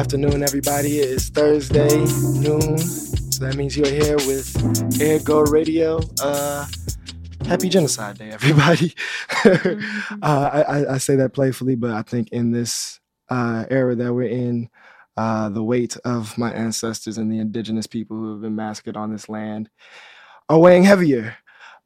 Afternoon, everybody. It is Thursday noon, so that means you're here with AirGo Radio. Uh, happy Genocide Day, everybody. uh, I, I, say that playfully, but I think in this uh, era that we're in, uh, the weight of my ancestors and the indigenous people who have been massacred on this land are weighing heavier.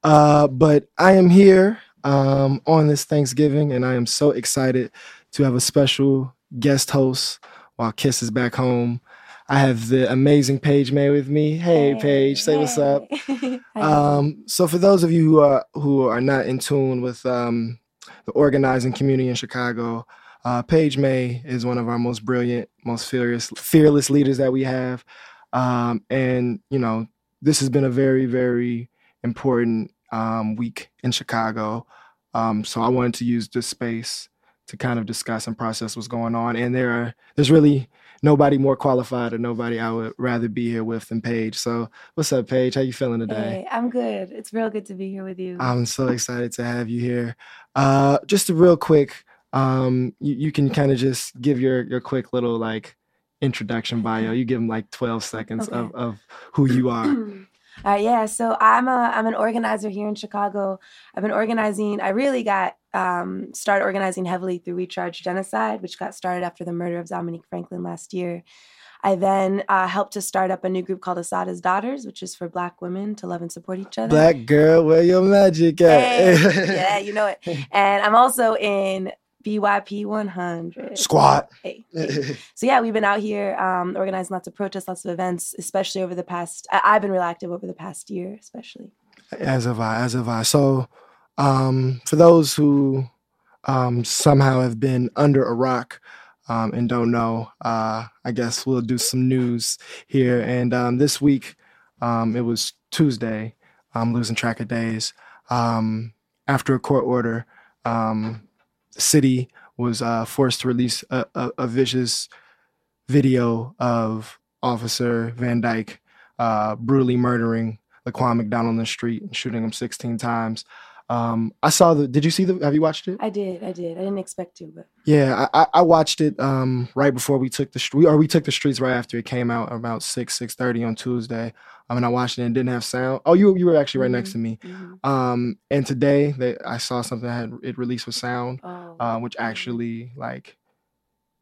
Uh, but I am here um, on this Thanksgiving, and I am so excited to have a special guest host while Kiss is back home. I have the amazing Page May with me. Hey, hey Page, say hey. what's up. um, so for those of you who are who are not in tune with um, the organizing community in Chicago, uh, Page May is one of our most brilliant, most fearless, fearless leaders that we have. Um, and you know, this has been a very, very important um, week in Chicago. Um, so I wanted to use this space to kind of discuss and process what's going on. And there are there's really nobody more qualified or nobody I would rather be here with than Page. So what's up, Page? How you feeling today? Hey, I'm good. It's real good to be here with you. I'm so excited to have you here. Uh, just a real quick, um, you, you can kind of just give your your quick little like introduction bio. You give them like 12 seconds okay. of, of who you are. Uh, yeah, so I'm a I'm an organizer here in Chicago. I've been organizing. I really got um, started organizing heavily through We Charge Genocide, which got started after the murder of Dominique Franklin last year. I then uh, helped to start up a new group called Assata's Daughters, which is for Black women to love and support each other. Black girl, where your magic at? Hey, yeah, you know it. And I'm also in BYP 100. Squat. Hey, hey. so yeah, we've been out here um, organizing lots of protests, lots of events, especially over the past. I- have been real active over the past year, especially. As of I, as of I. So, um, for those who um, somehow have been under a rock um, and don't know, uh, I guess we'll do some news here. And um, this week, um, it was Tuesday. I'm losing track of days. after a court order. Um, the city was uh, forced to release a, a, a, vicious video of Officer Van Dyke uh, brutally murdering Laquan McDonald in the street and shooting him 16 times. Um, I saw the. Did you see the? Have you watched it? I did. I did. I didn't expect to, but yeah, I, I watched it um, right before we took the street, or we took the streets right after it came out about six six thirty on Tuesday. I mean, I watched it and it didn't have sound. Oh, you you were actually right mm-hmm. next to me. Mm-hmm. Um, and today they, I saw something that had it released with sound, oh, uh, which mm-hmm. actually like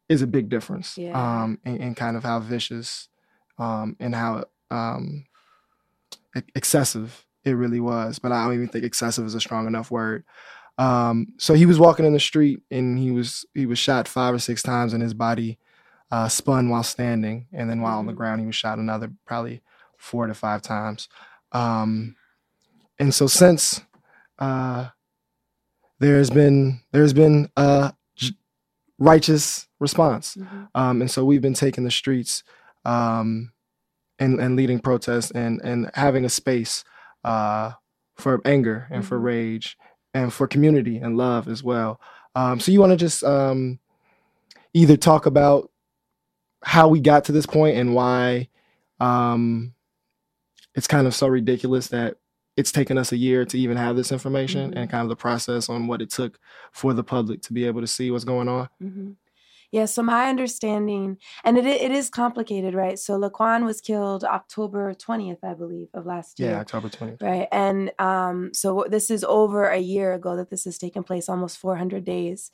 is a big difference. Yeah. Um, and, and kind of how vicious, um, and how um, excessive it really was. But I don't even think excessive is a strong enough word. Um, so he was walking in the street and he was he was shot five or six times and his body uh, spun while standing, and then while on the mm-hmm. ground he was shot another probably four to five times. Um, and so since uh, there's been there's been a righteous response, mm-hmm. um, and so we've been taking the streets um, and and leading protests and and having a space uh, for anger and mm-hmm. for rage and for community and love as well. Um, so you want to just um, either talk about how we got to this point and why um, it's kind of so ridiculous that it's taken us a year to even have this information mm-hmm. and kind of the process on what it took for the public to be able to see what's going on. Mm-hmm. Yeah, so my understanding, and it it is complicated, right? So Laquan was killed October 20th, I believe, of last year. Yeah, October 20th. Right. And um, so this is over a year ago that this has taken place, almost 400 days.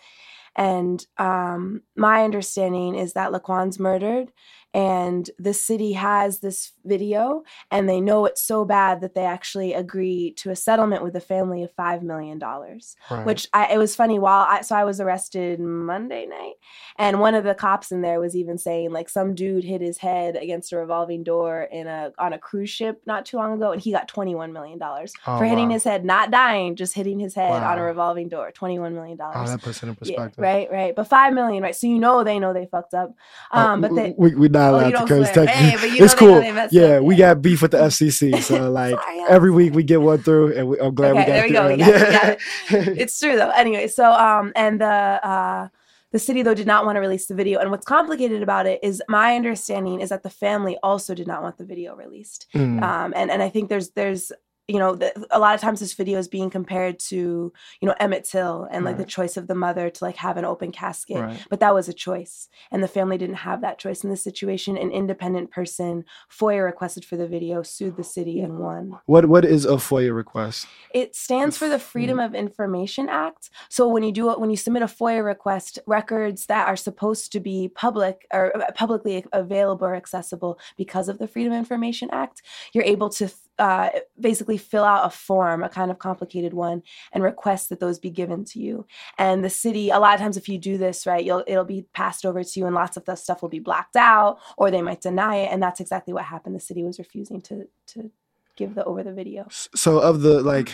And um, my understanding is that Laquan's murdered and the city has this video and they know it's so bad that they actually agree to a settlement with a family of five million dollars right. which I, it was funny while I so I was arrested Monday night and one of the cops in there was even saying like some dude hit his head against a revolving door in a on a cruise ship not too long ago and he got 21 million dollars oh, for hitting wow. his head not dying just hitting his head wow. on a revolving door 21 million dollars oh that puts it in perspective yeah, right right but five million right so you know they know they fucked up uh, um uh, but they we, we not allowed oh, to curse. Technically, it's cool. Yeah, we got beef with the FCC, so like Sorry, every week we get one through, and we, I'm glad okay, we got there. We go. We got, yeah. It, it. it's true though. Anyway, so um, and the uh, the city though did not want to release the video, and what's complicated about it is my understanding is that the family also did not want the video released, mm. um, and and I think there's there's you know, the, a lot of times this video is being compared to, you know, Emmett Till and like Right. the choice of the mother to like have an open casket. Right. But that was a choice. And the family didn't have that choice in this situation. An independent person, FOIA requested for the video, sued the city and won. What what is a FOIA request? It stands for the Freedom of Information Act. So when you do it, when you submit a FOIA request, records that are supposed to be public or uh, publicly available or accessible because of the Freedom of Information Act, you're able to uh, basically fill out a form, a kind of complicated one, and request that those be given to you. And the city, a lot of times, if you do this, right, you'll it'll be passed over to you, and lots of the stuff will be blacked out, or they might deny it. And that's exactly what happened. The city was refusing to to give the over the video. So of the like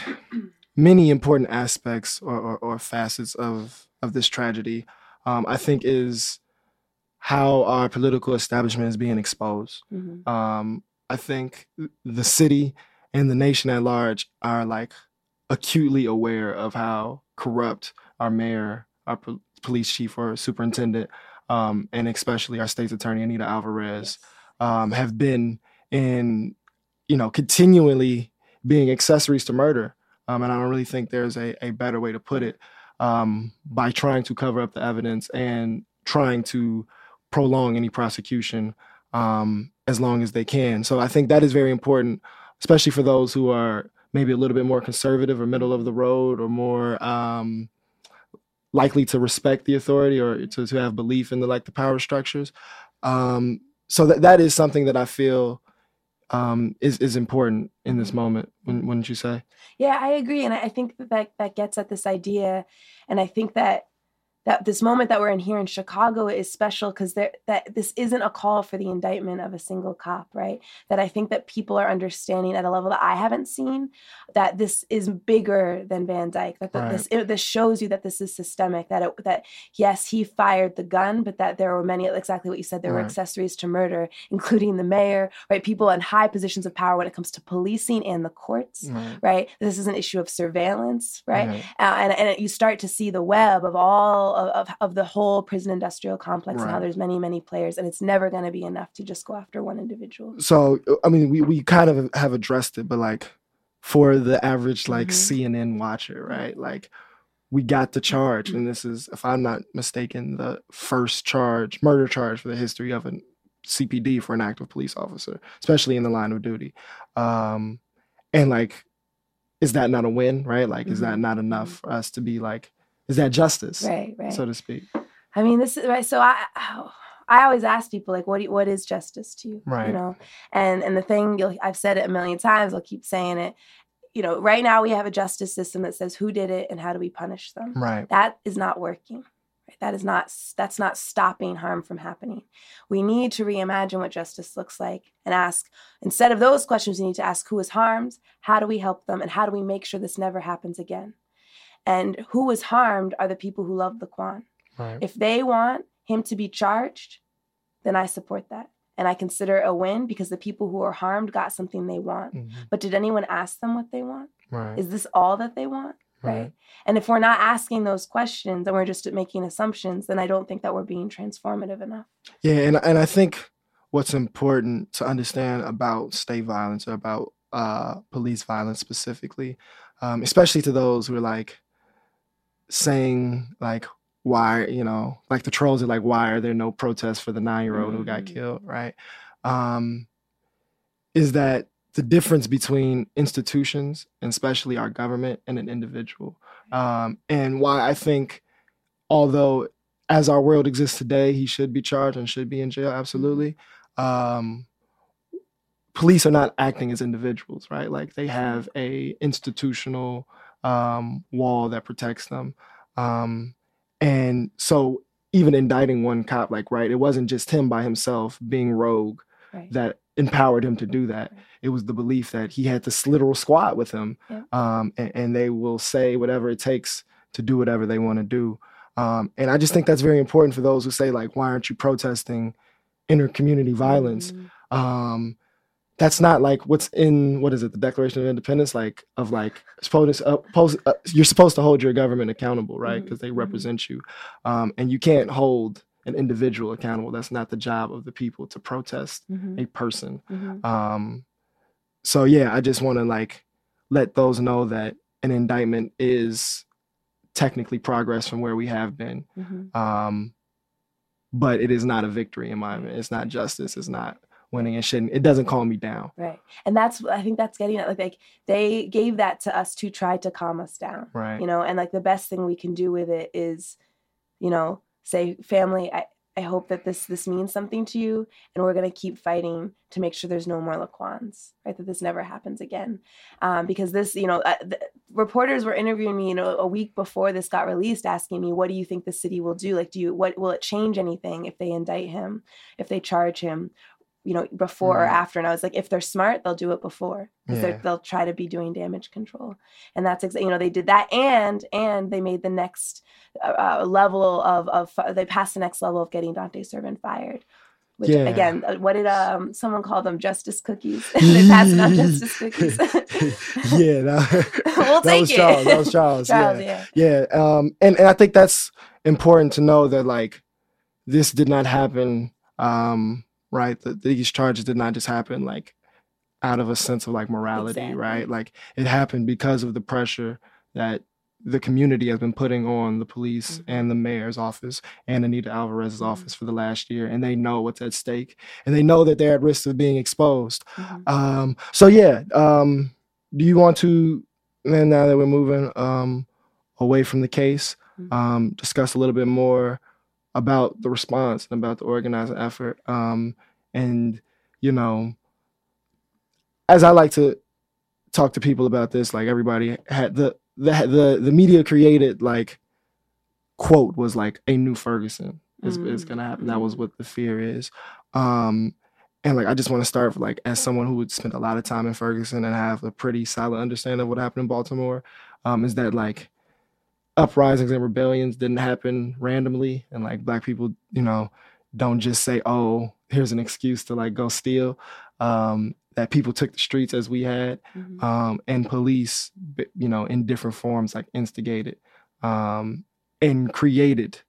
many important aspects or, or, or facets of of this tragedy, um, I think is how our political establishment is being exposed. Mhm. Um, I think the city and the nation at large are like acutely aware of how corrupt our mayor, our po- police chief or superintendent, um, and especially our state's attorney Anita Alvarez um, have been in, you know, continually being accessories to murder. Um, and I don't really think there's a, a better way to put it um, by trying to cover up the evidence and trying to prolong any prosecution um, as long as they can. So I think that is very important, especially for those who are maybe a little bit more conservative or middle of the road or more um, likely to respect the authority or to, to have belief in the like the power structures. Um, so that that is something that I feel um, is is important in this moment. Wouldn't, wouldn't you say? Yeah, I agree, and I think that that gets at this idea, and I think that that this moment that we're in here in Chicago is special because that this isn't a call for the indictment of a single cop, right? That I think that people are understanding at a level that I haven't seen that this is bigger than Van Dyke. That the, Right. this it, this shows you that this is systemic. That it, that yes, he fired the gun, but that there were many exactly what you said. There were accessories to murder, including the mayor, right? People in high positions of power when it comes to policing and the courts Right. right? This is an issue of surveillance, right? Right. Uh, and and you start to see the web of all of, of, of the whole prison industrial complex and how there's many many players, and it's never going to be enough to just go after one individual. So I mean, we we kind of have addressed it, but like for the average like Mhm. CNN watcher, right? Like we got the charge, and this is, if I'm not mistaken, the first charge, murder charge for the history of a CPD for an active police officer, especially in the line of duty. Um, and like, is that not a win, right? Like, is that Mhm. not enough for us to be like, is that justice, Right, right. so to speak? I mean, this is right. So I, I always ask people like, what do you, what is justice to you? Right. You know, and and the thing you'll, I've said it a million times. I'll keep saying it. You know, right now we have a justice system that says who did it and how do we punish them. Right. that is not working right? that is not that's not stopping harm from happening we need to reimagine what justice looks like and ask instead of those questions we need to ask who is harmed how do we help them and how do we make sure this never happens again and who was harmed are the people who love Laquan. Right. If they want him to be charged, then I support that. And I consider it a win because the people who are harmed got something they want. Mhm. But did anyone ask them what they want? Right. Is this all that they want? Right. Right. And if we're not asking those questions and we're just making assumptions, then I don't think that we're being transformative enough. Yeah, and and I think what's important to understand about state violence or about uh, police violence specifically, um, especially to those who are like saying like why you know like the trolls are like why are there no protests for the nine year old who got Mhm. killed right um, is that the difference between institutions and especially our government and an individual um, and why I think although as our world exists today, he should be charged and should be in jail. Absolutely. Um, police are not acting as individuals, right? Like they have a institutional um, wall that protects them, um, and so even indicting one cop, like right, it wasn't just him by himself being rogue Right. that empowered him to do that. Right. It was the belief that he had this literal squad with him, Yeah. um, and, and they will say whatever it takes to do whatever they want to do. Um, and I just think that's very important for those who say like, why aren't you protesting inter-community violence? Mhm. Um, that's not like what's in what is it the Declaration of Independence like of like supposed uh, supposed- uh, you're supposed to hold your government accountable, right? Because they mhm. represent you, um, and you can't hold an individual accountable. That's not the job of the people to protest Mhm. a person. Mhm. Um, so yeah, I just want to like let those know that an indictment is technically progress from where we have been. Mm-hmm. Um, but it is not a victory in my opinion. It's not justice. It's not winning and shouldn't. It doesn't calm me down. Right. And that's I think that's getting at like, like they gave that to us to try to calm us down. Right. You know, and like the best thing we can do with it is, you know, say family, I, I hope that this this means something to you, and we're gonna keep fighting to make sure there's no more Laquans, right? That this never happens again, um, because this, you know, uh, reporters were interviewing me, you know, a week before this got released, asking me, "What do you think the city will do? Like, do you what will it change anything if they indict him, if they charge him, you know, before mm. or after. And I was like, if they're smart, they'll do it before. Yeah. They'll try to be doing damage control. And that's exactly, you know, they did that. And, and they made the next uh, uh level of, of, they passed the next level of getting Dante Servin fired. Which yeah. again, uh, what did um someone call them? Justice cookies. they passed out justice cookies. yeah, that, we'll that was it. Charles. That was Charles. Charles yeah, yeah. yeah. Um, and and I think that's important to know that like this did not happen um right? The, these charges did not just happen like out of a sense of like morality, exactly. right? Like it happened because of the pressure that the community has been putting on the police mm-hmm. and the mayor's office and Anita Alvarez's mm-hmm. office for the last year, and they know what's at stake, and they know that they're at risk of being exposed. Mm-hmm. Um, so yeah, um, do you want to? then now that we're moving um, away from the case, mm-hmm. um, discuss a little bit more about the response and about the organizing effort. Um, and you know, as I like to talk to people about this, like everybody had the the the the media created like quote was like a new Ferguson is, is gonna happen. That was mm-hmm. what the fear is. Um, and like I just want to start like as someone who would spend a lot of time in Ferguson and have a pretty solid understanding of what happened in Baltimore, um, is that like uprisings and rebellions didn't happen randomly and like black people you know don't just say oh here's an excuse to like go steal um, that people took the streets as we had mm-hmm. um, and police you know in different forms like instigated um, and created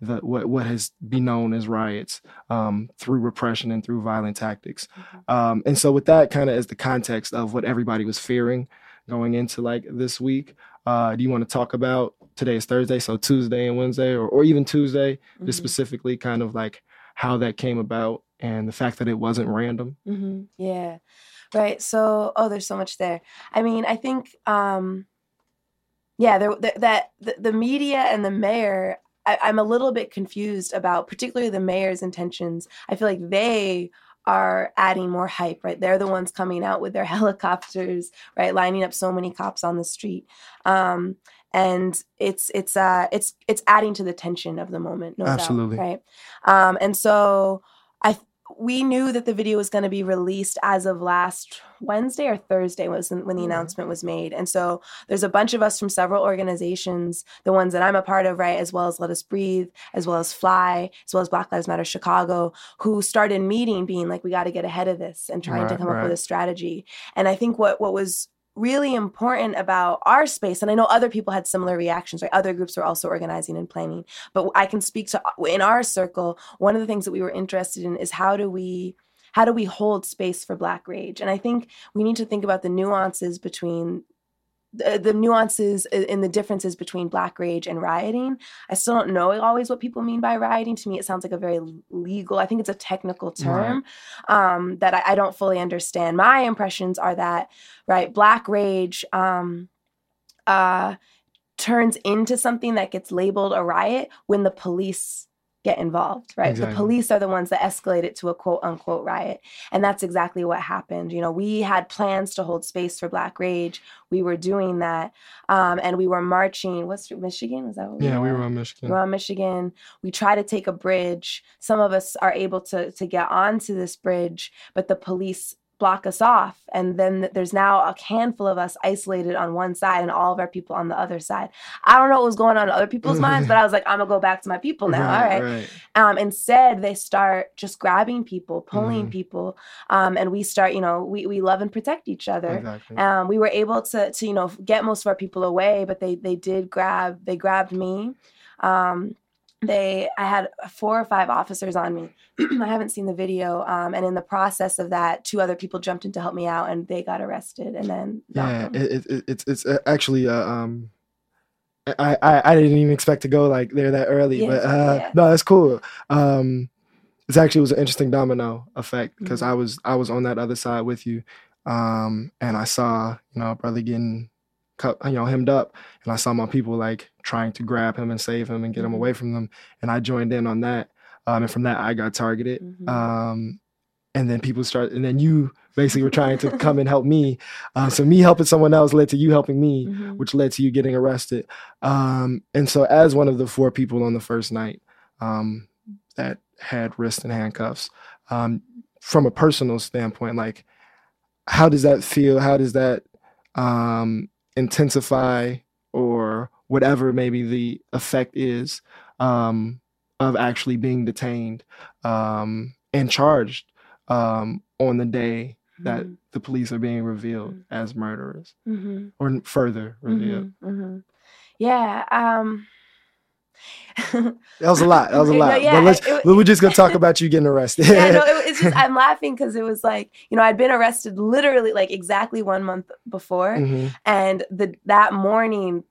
the what what has been known as riots um, through repression and through violent tactics mm-hmm. Um, and so with that kind of as the context of what everybody was fearing going into like this week uh, do you want to talk about today is Thursday, so Tuesday and Wednesday, or, or even Tuesday, mm-hmm. just specifically kind of like how that came about and the fact that it wasn't random. Mm-hmm. Yeah, right. So, oh, there's so much there. I mean, I think, um, yeah, there, that the, the media and the mayor. I, I'm a little bit confused about, particularly the mayor's intentions. I feel like they are adding more hype, right? They're the ones coming out with their helicopters, right? Lining up so many cops on the street. Um, and it's it's uh it's it's adding to the tension of the moment no absolutely doubt, right um and so i we knew that the video was going to be released as of last Wednesday or Thursday was when the mm-hmm. announcement was made. And so there's a bunch of us from several organizations, the ones that I'm a part of, right, as well as Let Us Breathe, as well as Fly, as well as Black Lives Matter Chicago, who started meeting being like, we got to get ahead of this and trying right, to come right. up with a strategy. And I think what what was really important about our space. And i know other people had similar reactions right? Other groups were also organizing and planning. But i can speak to in our circle one of the things that we were interested in is how do we how do we hold space for black rage? And i think we need to think about the nuances between the, the, nuances in the differences between black rage and rioting. I still don't know always what people mean by rioting. To me, it sounds like a very legal. I think it's a technical term right. um, that I, I, don't fully understand. My impressions are that right, black rage um, uh, turns into something that gets labeled a riot when the police get involved, right? Exactly. The police are the ones that escalate it to a quote unquote riot. And that's exactly what happened. You know, we had plans to hold space for Black Rage. We were doing that. Um, and we were marching. What's Michigan? Was that what we Yeah, were? we were on Michigan. We were on Michigan. We try to take a bridge. Some of us are able to, to get onto this bridge, but the police block us off. And then there's now a handful of us isolated on one side and all of our people on the other side. I don't know what was going on in other people's minds, but I was like, I'm gonna go back to my people now. Right, all right. right. Um, instead, they start just grabbing people, pulling mm-hmm. people, um, and we start, you know, we, we love and protect each other. Exactly. Um, we were able to, to, you know, get most of our people away, but they they did grab, they grabbed me. Um, they I had four or five officers on me. I haven't seen the video, um, and in the process of that, two other people jumped in to help me out, and they got arrested. And then yeah, it, it, it's it's uh, actually uh, um, I, I I didn't even expect to go like there that early, yeah, but uh, yeah. no, that's cool. Um, it's actually it was an interesting domino effect because mm-hmm. I was I was on that other side with you, um, and I saw you know brother getting you know hemmed up, and I saw my people like trying to grab him and save him and get him mm-hmm. away from them, and I joined in on that, um, and from that I got targeted, mm-hmm. um, and then people start, and then you basically were trying to come and help me, uh, so me helping someone else led to you helping me, mm-hmm. which led to you getting arrested, um, and so as one of the four people on the first night um, that had wrist and handcuffs. Um, from a personal standpoint, like how does that feel? How does that um, intensify or whatever maybe the effect is um, of actually being detained um, and charged um, on the day that mm-hmm. the police are being revealed mm-hmm. as murderers mm-hmm. or further revealed? Mm-hmm. Mm-hmm. Yeah. Um, that was a lot. That was a lot. Yeah, but let's, it, we're just gonna talk about you getting arrested. yeah, no, it, it's just I'm laughing because it was like you know I'd been arrested literally like exactly one month before, mm-hmm. and the that morning,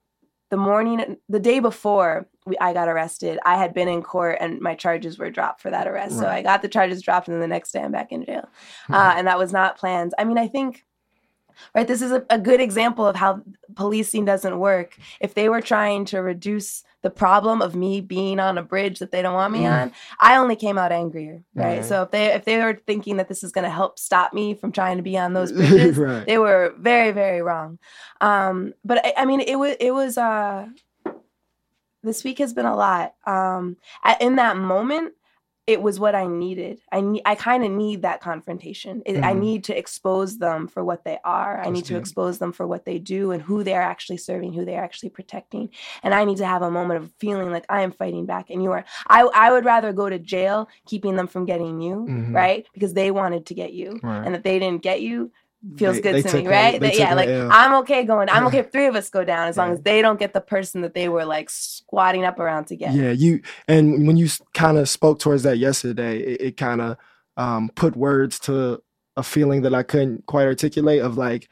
the morning, the day before we, I got arrested, I had been in court and my charges were dropped for that arrest. Right. So I got the charges dropped, and then the next day I'm back in jail, mm-hmm. uh, and that was not planned. I mean, I think right this is a, a, good example of how policing doesn't work if they were trying to reduce the problem of me being on a bridge that they don't want me mm. on, I only came out angrier, right? So if they if they were thinking that this is going to help stop me from trying to be on those bridges, right. they were very very wrong. Um, but I, I, mean, it was it was uh, this week has been a lot. Um, at, in that moment, it was what I needed. I need, I kind of need that confrontation. It, mm-hmm. I need to expose them for what they are. I need to expose them for what they do and who they're actually serving, who they're actually protecting. And I need to have a moment of feeling like I am fighting back and you are. I, I would rather go to jail keeping them from getting you, mm-hmm. right? Because they wanted to get you right. and that they didn't get you, feels they, good they to me, right? Yeah, like I'm okay going. I'm okay if three of us go down as long as they don't get the person that they were like squatting up around to get. Yeah, you and when you kind of spoke towards that yesterday, it, it kind of um, put words to a feeling that I couldn't quite articulate of like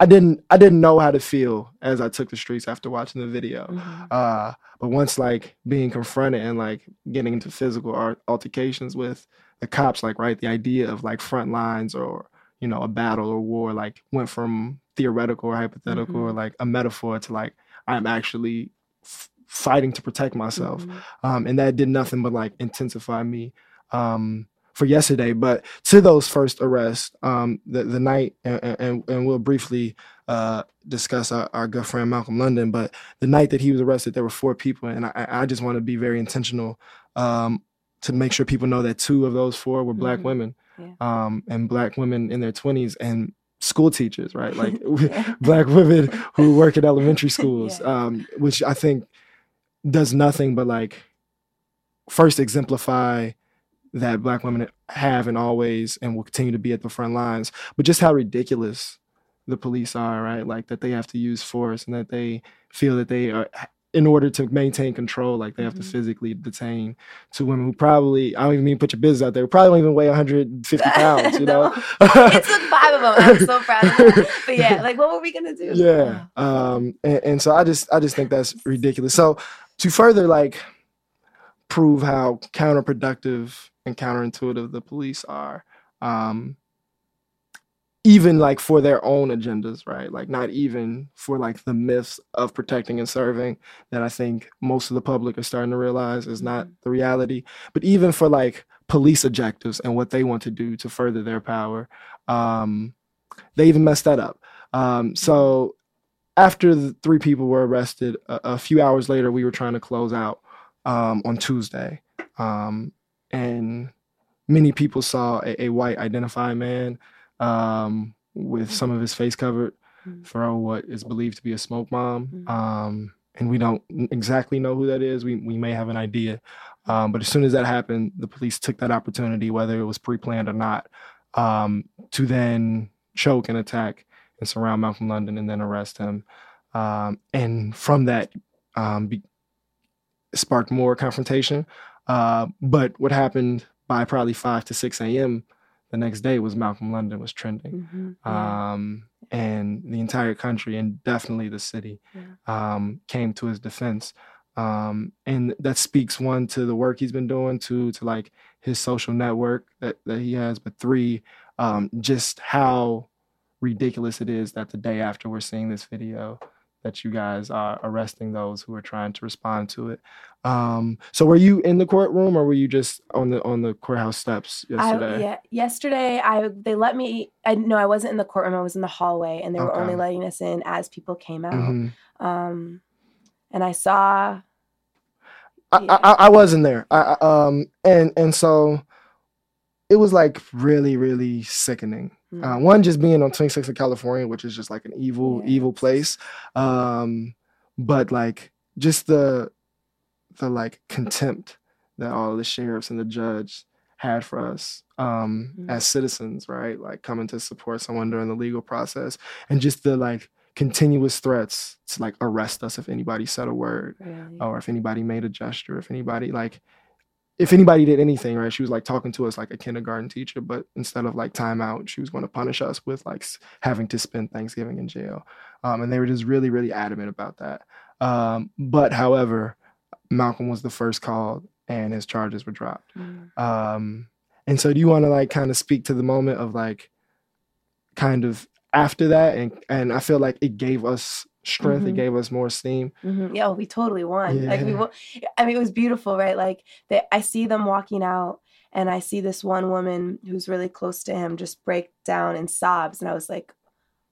I didn't I didn't know how to feel as I took the streets after watching the video. Mm-hmm. Uh, but once like being confronted and like getting into physical altercations with the cops, like right, the idea of like front lines or you know a battle or war like went from theoretical or hypothetical mm-hmm. or like a metaphor to like i'm actually f- fighting to protect myself mm-hmm. um, and that did nothing but like intensify me um, for yesterday but to those first arrests um, the, the night and, and, and we'll briefly uh, discuss our, our, good friend malcolm london but the night that he was arrested there were four people and i, I just want to be very intentional um, to make sure people know that two of those four were black mm-hmm. women yeah. um, and black women in their 20s and school teachers, right? Like black women who work at elementary schools, yeah. um, which I think does nothing but like first exemplify that black women have and always and will continue to be at the front lines, but just how ridiculous the police are, right? Like that they have to use force and that they feel that they are in order to maintain control, like they have mm-hmm. to physically detain two women who probably, I don't even mean put your business out there, probably don't even weigh 150 pounds, you know? it took five of them. I'm so proud of them. But yeah, like what were we to do? Yeah. Um, and, and so I just, I just think that's ridiculous. So to further like prove how counterproductive and counterintuitive the police are, um, even like for their own agendas, right? Like not even for like the myths of protecting and serving that I think most of the public are starting to realize is not mm-hmm. the reality, but even for like police objectives and what they want to do to further their power, um, they even messed that up. Um, so after the three people were arrested, a, a, few hours later, we were trying to close out um, on Tuesday, um, and many people saw a, a white identified man um, with some of his face covered, mm-hmm. throw what is believed to be a smoke bomb. Mm-hmm. Um, and we don't exactly know who that is. We we may have an idea, um, but as soon as that happened, the police took that opportunity, whether it was pre-planned or not, um, to then choke and attack and surround Malcolm London and then arrest him. Um, and from that, um, be, sparked more confrontation. Uh, but what happened by probably five to six a.m. the next day was Malcolm London was trending, mm-hmm. um, and the entire country and definitely the city yeah. um, came to his defense. Um, and that speaks one to the work he's been doing, two to like his social network that, that he has, but three, um, just how ridiculous it is that the day after we're seeing this video, that you guys are arresting those who are trying to respond to it. Um, so were you in the courtroom or were you just on the on the courthouse steps yesterday? I, yeah, yesterday I they let me. I no, I wasn't in the courtroom. I was in the hallway, and they were only letting us in as people came out. Mm-hmm. Um, and I saw. I, I, I wasn't there. I, um, and and so it was like really really sickening mm-hmm. uh, one just being on 26 of california which is just like an evil yeah. evil place um, but like just the the like contempt that all the sheriffs and the judge had for us um, mm-hmm. as citizens right like coming to support someone during the legal process and just the like continuous threats to like arrest us if anybody said a word really? or if anybody made a gesture if anybody like if anybody did anything, right, she was like talking to us like a kindergarten teacher, but instead of like timeout, she was going to punish us with like having to spend Thanksgiving in jail. Um, and they were just really, really adamant about that. Um, but however, Malcolm was the first called and his charges were dropped. Mm. Um, and so do you want to like kind of speak to the moment of like kind of after that? And, and I feel like it gave us strength. Mm-hmm. It gave us more steam. Mm-hmm. Yeah, we totally won. Yeah. Like we, I mean, it was beautiful, right? Like they, I see them walking out, and I see this one woman who's really close to him just break down and sobs, and I was like,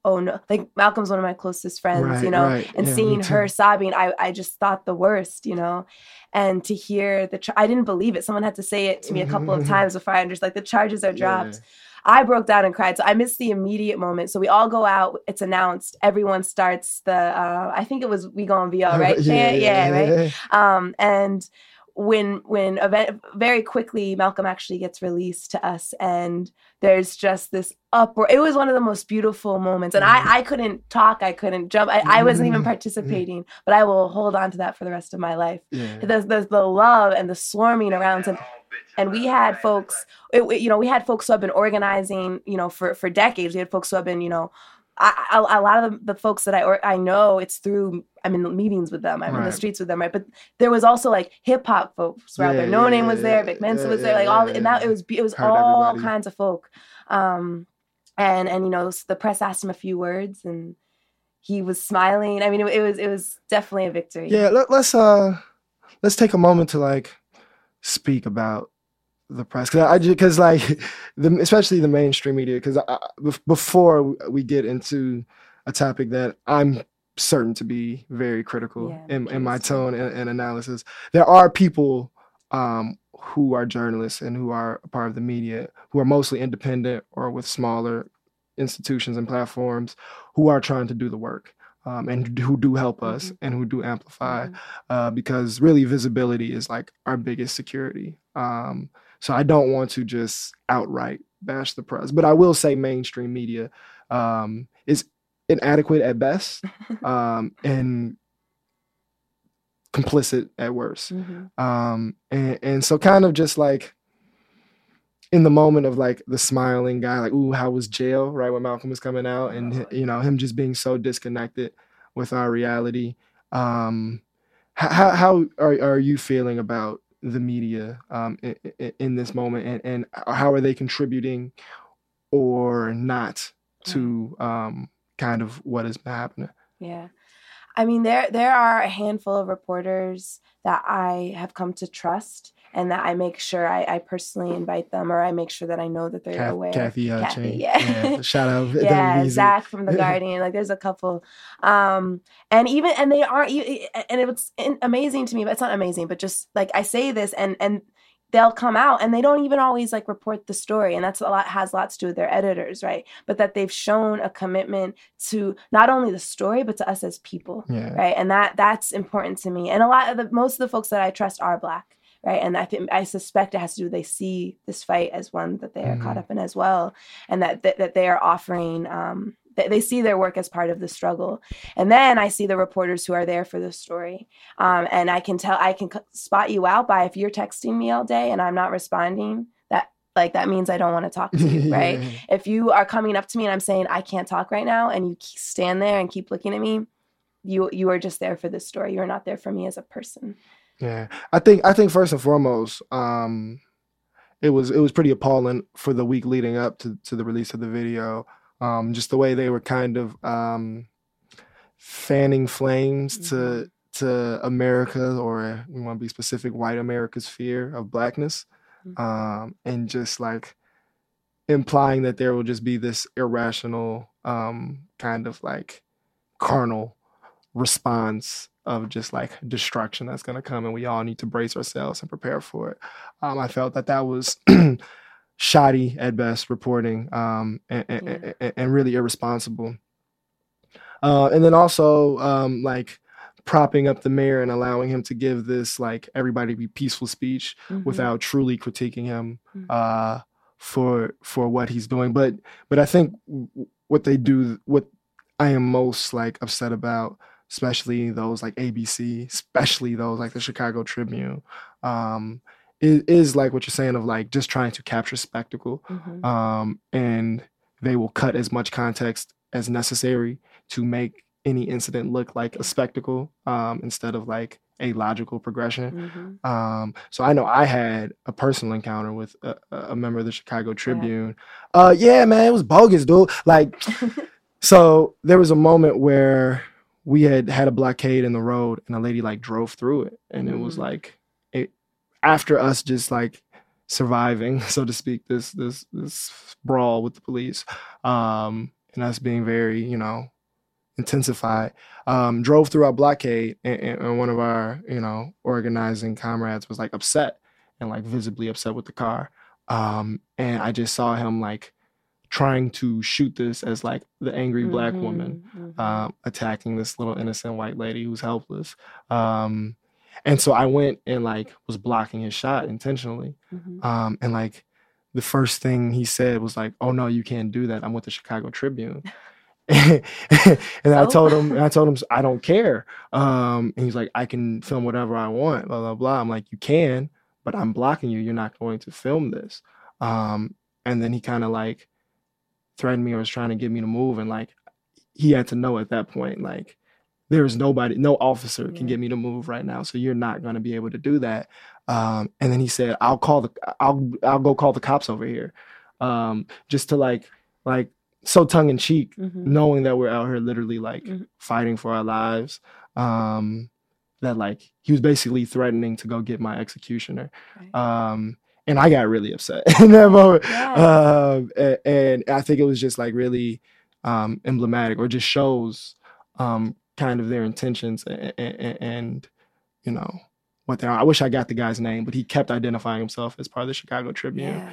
oh no like malcolm's one of my closest friends right, you know right. and yeah, seeing her sobbing I, I just thought the worst you know and to hear the i didn't believe it someone had to say it to me a couple of times before i understood like the charges are dropped yeah. I broke down and cried. So I missed the immediate moment. So we all go out. It's announced. Everyone starts the. Uh, I think it was we go on VR, right? yeah, yeah, yeah, right. Um, and when when event very quickly Malcolm actually gets released to us and there's just this uproar. It was one of the most beautiful moments. And I, mm-hmm. I couldn't talk, I couldn't jump, I, I wasn't even mm-hmm. participating, but I will hold on to that for the rest of my life. Yeah. There's, there's the love and the swarming around him and we had folks it, you know we had folks who have been organizing you know for for decades we had folks who have been you know I, I, a lot of the, the, folks that I or, I know, it's through I'm in meetings with them. I'm right. in the streets with them, right? But there was also like hip hop folks, right? Yeah, no yeah, name yeah, was there, Vic Mensa was there, like all, and that it was it was Heard all everybody. kinds of folk. Um, and and you know the press asked him a few words, and he was smiling. I mean, it, it was it was definitely a victory. Yeah, let, let's uh let's take a moment to like speak about the press because I because like the especially the mainstream media because before we get into a topic that I'm certain to be very critical yeah, in, in my tone and, and, analysis, there are people um, who are journalists and who are part of the media who are mostly independent or with smaller institutions and platforms who are trying to do the work. Um, and who do help us mm-hmm. and who do amplify mm-hmm. uh, because really visibility is like our biggest security um, so I don't want to just outright bash the press, but I will say mainstream media um, is inadequate at best um, and complicit at worst. Mm-hmm. Um, and, and so kind of just like in the moment of like the smiling guy, like, ooh, how was jail, right? When Malcolm was coming out and, you know, him just being so disconnected with our reality. Um, how, how are, are you feeling about the media um, in, in, this moment? And, and how are they contributing or not to um, kind of what is happening? Yeah. I mean there there are a handful of reporters that i have come to trust and that I make sure I, I, personally invite them or I make sure that I know that they're Kath, aware. Kathy, uh, Kathy yeah. yeah. Shout out. yeah, Zach from The Guardian. like there's a couple. Um, and even, and they are, and it was amazing to me, but it's not amazing, but just like I say this and, and they'll come out and they don't even always like report the story and that's a lot has lots to do with their editors right but that they've shown a commitment to not only the story but to us as people yeah. right and that that's important to me and a lot of the most of the folks that i trust are black right? And I think I suspect it has to do they see this fight as one that they are mm-hmm. caught up in as well, and that that, that they are offering um, they, they, see their work as part of the struggle. And then I see the reporters who are there for the story. Um, and I can tell, I can spot you out by if you're texting me all day and I'm not responding, that like that means I don't want to talk to you, right? yeah. If you are coming up to me and I'm saying I can't talk right now, and you stand there and keep looking at me, you you are just there for this story. You're not there for me as a person. Yeah, I think I think first and foremost, um, it was it was pretty appalling for the week leading up to to the release of the video. Um, just the way they were kind of um, fanning flames mm-hmm. to to America, or we want to be specific, white America's fear of blackness, mm-hmm. um, and just like implying that there will just be this irrational um, kind of like carnal response of just like destruction that's going to come and we all need to brace ourselves and prepare for it um, i felt that that was shoddy at best reporting um, and, and, and, and, really irresponsible uh, and then also um, like propping up the mayor and allowing him to give this like everybody be peaceful speech mm-hmm. without truly critiquing him mm-hmm. uh, for for what he's doing but but i think what they do what i am most like upset about especially those like ABC, especially those like the Chicago Tribune, um, is like what you're saying of like just trying to capture spectacle, mm-hmm. um, and they will cut as much context as necessary to make any incident look like a spectacle um, instead of like a logical progression. Mm-hmm. Um, so I know I had a personal encounter with a, a member of the Chicago Tribune. Yeah. Uh, yeah, man, it was bogus, dude. Like, so there was a moment where we had had a blockade in the road and a lady like drove through it and mm-hmm. it was mm. like it after us just like surviving so to speak this this this brawl with the police um and us being very you know intensified um drove through our blockade and, and one of our you know organizing comrades was like upset and like visibly upset with the car um and i just saw him like trying to shoot this as like the angry black mm-hmm, woman mm-hmm. Um, attacking this little innocent white lady who's helpless. Um, and so I went and like was blocking his shot intentionally. Mm-hmm. Um, and like the first thing he said was like, "Oh no, you can't do that. I'm with the Chicago Tribune." and so? I told him, I told him, I don't care. Um, and he's like, I can film whatever I want, blah blah blah. I'm like, you can, but I'm blocking you. You're not going to film this. Um, and then he kind of like threatened me or was trying to get me to move and like he had to know at that point like there's nobody no officer can get me to move right now so you're not going to be able to do that um, and then he said i'll call the i'll i'll go call the cops over here um, just to like like so tongue in cheek mm-hmm. knowing that we're out here literally like mm-hmm. fighting for our lives um, that like he was basically threatening to go get my executioner right. um, and I got really upset in that moment. Yeah. Um, and, and, I think it was just like really um, emblematic, or just shows um, kind of their intentions and, and, and, you know what they are. I wish I got the guy's name, but he kept identifying himself as part of the Chicago Tribune. Yeah.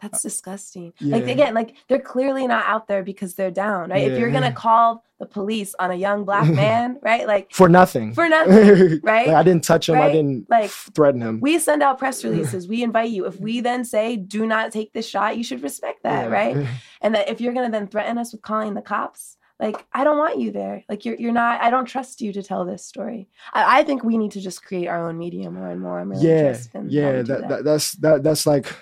That's uh, disgusting. Yeah. Like again, like they're clearly not out there because they're down, right? Yeah. If you're gonna call the police on a young black man, right? Like for nothing. For nothing. Right? like, I didn't touch him, right? I didn't like threaten him. We send out press releases, we invite you. If we then say, do not take this shot, you should respect that, yeah. right? And that if you're gonna then threaten us with calling the cops, like I don't want you there. Like you're you're not. I don't trust you to tell this story. I, I think we need to just create our own media more and more. I'm really yeah, yeah. That, that. that that's that that's like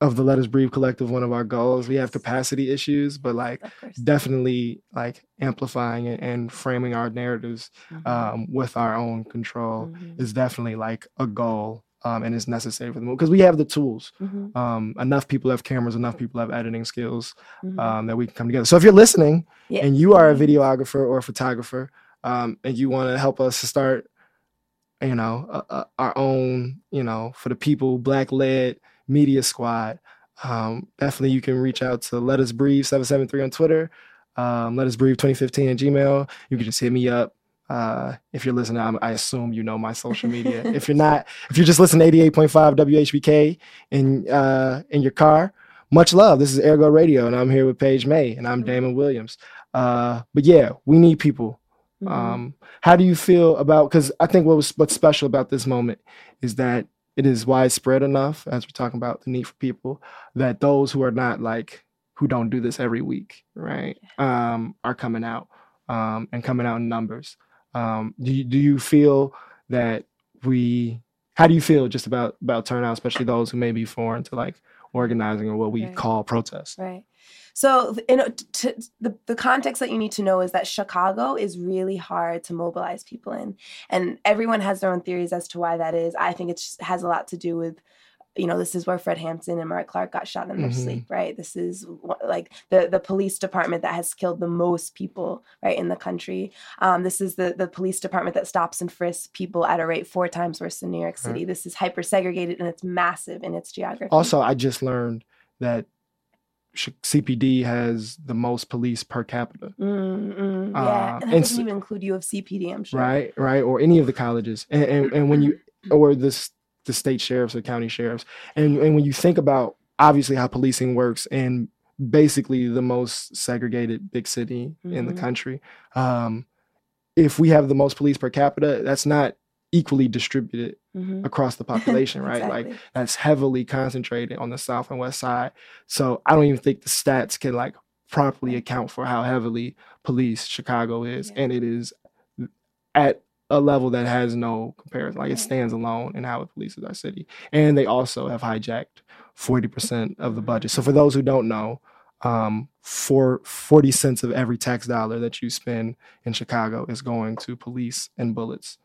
of the Let Us Breathe Collective, one of our goals. We have capacity issues, but like definitely like amplifying it and framing our narratives mm-hmm. um, with our own control mm-hmm. is definitely like a goal. Um, and it's necessary for the movie because we have the tools. Mm-hmm. Um, enough people have cameras, enough people have editing skills mm-hmm. um, that we can come together. So if you're listening yeah. and you are a videographer or a photographer um, and you want to help us to start, you know, uh, uh, our own, you know, for the people, black led Media Squad. Um, definitely you can reach out to Let Us Breathe 773 on Twitter. Um, Let Us Breathe 2015 at Gmail. You can just hit me up. Uh, if you're listening, I'm, i assume you know my social media. if you're not, if you're just listening to 88.5 WHPK in uh, in your car, much love. This is AirGo Radio, and I'm here with Page May, and I'm Damon Williams. Uh, but yeah, we need people. Mm-hmm. Um, how do you feel about? Because I think what was what's special about this moment is that it is widespread enough as we're talking about the need for people that those who are not like who don't do this every week, right, um, are coming out um, and coming out in numbers. Um, do you, do you feel that we? How do you feel just about about turnout, especially those who may be foreign to like organizing or what we Right. call protests? Right. So, in, t- the the context that you need to know is that Chicago is really hard to mobilize people in, and everyone has their own theories as to why that is. I think it has a lot to do with, you know, this is where Fred Hampton and Mark Clark got shot in their Mhm. sleep, right? This is like the the police department that has killed the most people, right, in the country. Um, this is the the police department that stops and frisks people at a rate four times worse than New York City. This is hyper segregated and it's massive in its geography. Also, I just learned that CPD has the most police per capita. Mm, mm, Uh, yeah, and that and doesn't s- even include U of CPD, I'm sure. right right or any of the colleges and and, and when you or the the state sheriffs or county sheriffs and and when you think about obviously how policing works in basically the most segregated big city in the Mhm. country um if we have the most police per capita that's not equally distributed Mhm. across the population right? Like that's heavily concentrated on the south and west side. So i don't even think the stats can like properly account for how heavily police chicago is. Yeah. and it is at a level that has no comparison like it stands alone in how it polices our city. And they also have hijacked 40% of the budget. So for those who don't know um, for 40 cents of every tax dollar that you spend in chicago is going to police and bullets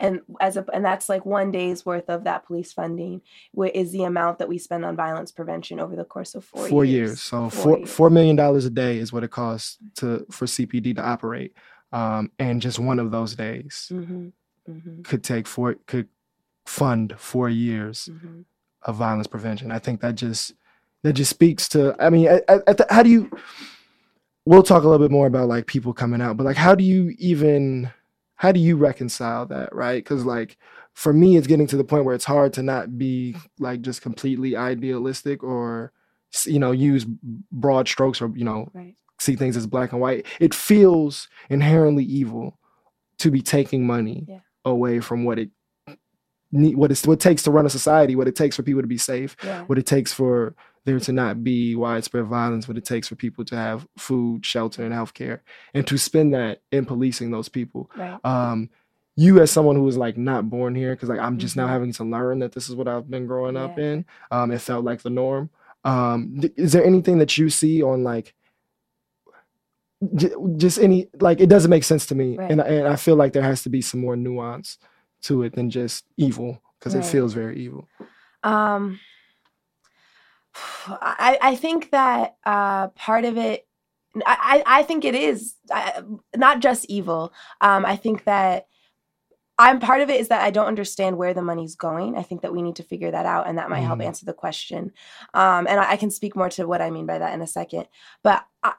and as a and that's like one day's worth of that police funding wh- is the amount that we spend on violence prevention over the course of four, four years. years. So Four four years. four million dollars a day is what it costs to for CPD to operate. Um, and just one of those days Mhm, mhm, could take four could fund four years mhm. of violence prevention. I think that just that just speaks to. I mean, at, at the, how do you? We'll talk a little bit more about like people coming out, but like, how do you even? How do you reconcile that, right? Because like for me, it's getting to the point where it's hard to not be like just completely idealistic or you know use broad strokes or you know Right. see things as black and white. It feels inherently evil to be taking money Yeah. away from what it what it's what it takes to run a society, what it takes for people to be safe, Yeah. what it takes for there to not be widespread violence, what it takes for people to have food, shelter, and healthcare, and to spend that in policing those people. Right. Um, you as someone who was like not born here, because like I'm just now Mhm. having to learn that this is what I've been growing up in. Um, it felt like the norm. Um, d- is there anything that you see on like j- just any like it doesn't make sense to me, Right. and I- and I feel like there has to be some more nuance to it than just evil because it feels very evil. Um, I, I think that uh, part of it, I, I I think it is uh, not just evil. Um, I think that I'm part of it is that I don't understand where the money's going. I think that we need to figure that out, and that might help Mhm. answer the question. Um, and I, I can speak more to what I mean by that in a second. But I,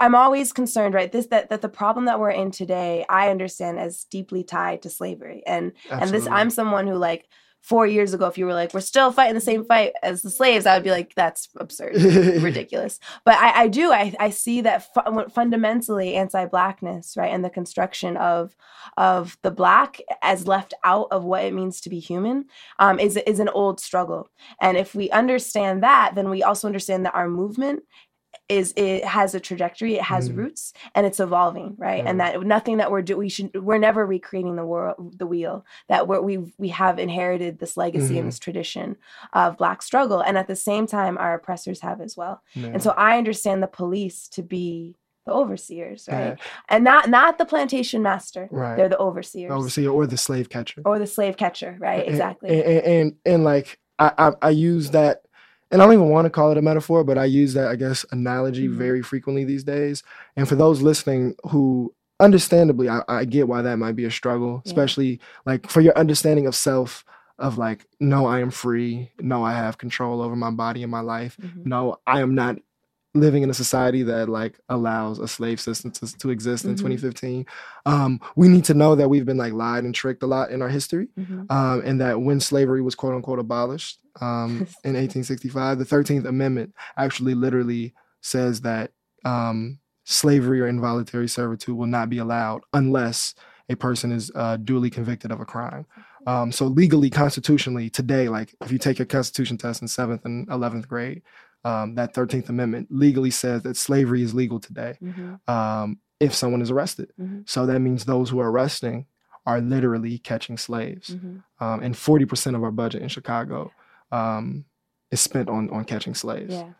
I'm always concerned, right? This that that the problem that we're in today, I understand as deeply tied to slavery, and and this i'm someone who like four years ago if you were like we're still fighting the same fight as the slaves i would be like that's absurd. Ridiculous. But i, I do I, I see that fu- fundamentally anti-blackness right and the construction of of the black as left out of what it means to be human um, is, is an old struggle. And if we understand that then we also understand that our movement is it has a trajectory it has Mhm. roots and it's evolving right and that nothing that we're doing we should we're never recreating the world the wheel that we're, we we have inherited this legacy Mhm. and this tradition of black struggle and at the same time our oppressors have as well Yeah. and so i understand the police to be the overseers right Yeah. and not not the plantation master Right. they're the overseers overseer or the slave catcher. or the slave catcher right And- exactly And and, and, and, like I, I I use that, and I don't even want to call it a metaphor, but I use that I guess analogy Mhm. very frequently these days. And for those listening who understandably, I, I get why that might be a struggle, Yeah. especially like for your understanding of self. Of like, no, I am free. No, I have control over my body and my life. Mhm. No, I am not living in a society that like allows a slave system to, to exist in Mhm. 2015. Um, we need to know that we've been like lied and tricked a lot in our history Mhm. um, and that when slavery was quote unquote abolished um, in 1865, the 13th Amendment actually literally says that um, slavery or involuntary servitude will not be allowed unless a person is uh, duly convicted of a crime. Um, so legally, constitutionally, today, like if you take your constitution test in seventh and eleventh grade, um, that 13th Amendment legally says that slavery is legal today Mm-hmm. um, if someone is arrested. Mhm. So that means those who are arresting are literally catching slaves. Mm-hmm. Um, and 40% of our budget in Chicago um, is spent on, on catching slaves. Yeah.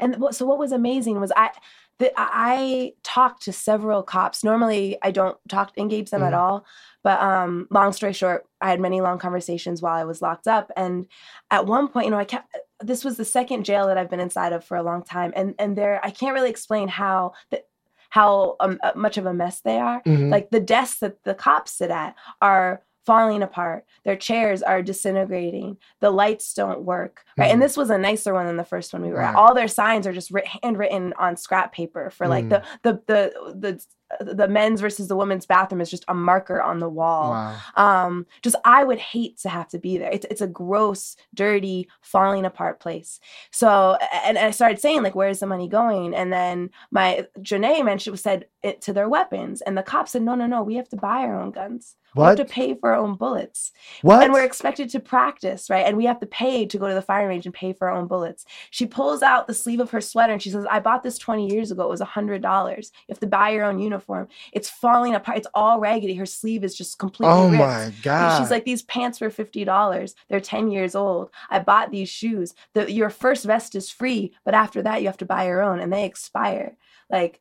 And what, so what was amazing was I that I talked to several cops. Normally I don't talk engage them at Mhm. all. But um, long story short, I had many long conversations while I was locked up. And at one point, you know, I kept this was the second jail that I've been inside of for a long time. And and there I can't really explain how the, how um, uh, much of a mess they are. Mhm. Like the desks that the cops sit at are falling apart. Their chairs are disintegrating. The lights don't work. Right. Mhm. And this was a nicer one than the first one we were at. All their signs are just writ- handwritten on scrap paper for like Mm. the, the the the the men's versus the women's bathroom is just a marker on the wall. Wow. um just i would hate to have to be there. It's, it's a gross dirty falling apart place. So and, and i started saying like where's the money going? And then my Janae mentioned said it to their weapons and the cops said no no no we have to buy our own guns. What? we have to pay for our own bullets. What? and we're expected to practice right? And we have to pay to go to the firing range and pay for our own bullets. She pulls out the sleeve of her sweater and she says i bought this 20 years ago. It was $100 you have to buy your own uniform it's falling apart it's all raggedy her sleeve is just completely oh ripped. my God. She's like, these pants were fifty dollars. They're ten years old. I bought these shoes. The, your first vest is free, but after that, you have to buy your own, and they expire. Like,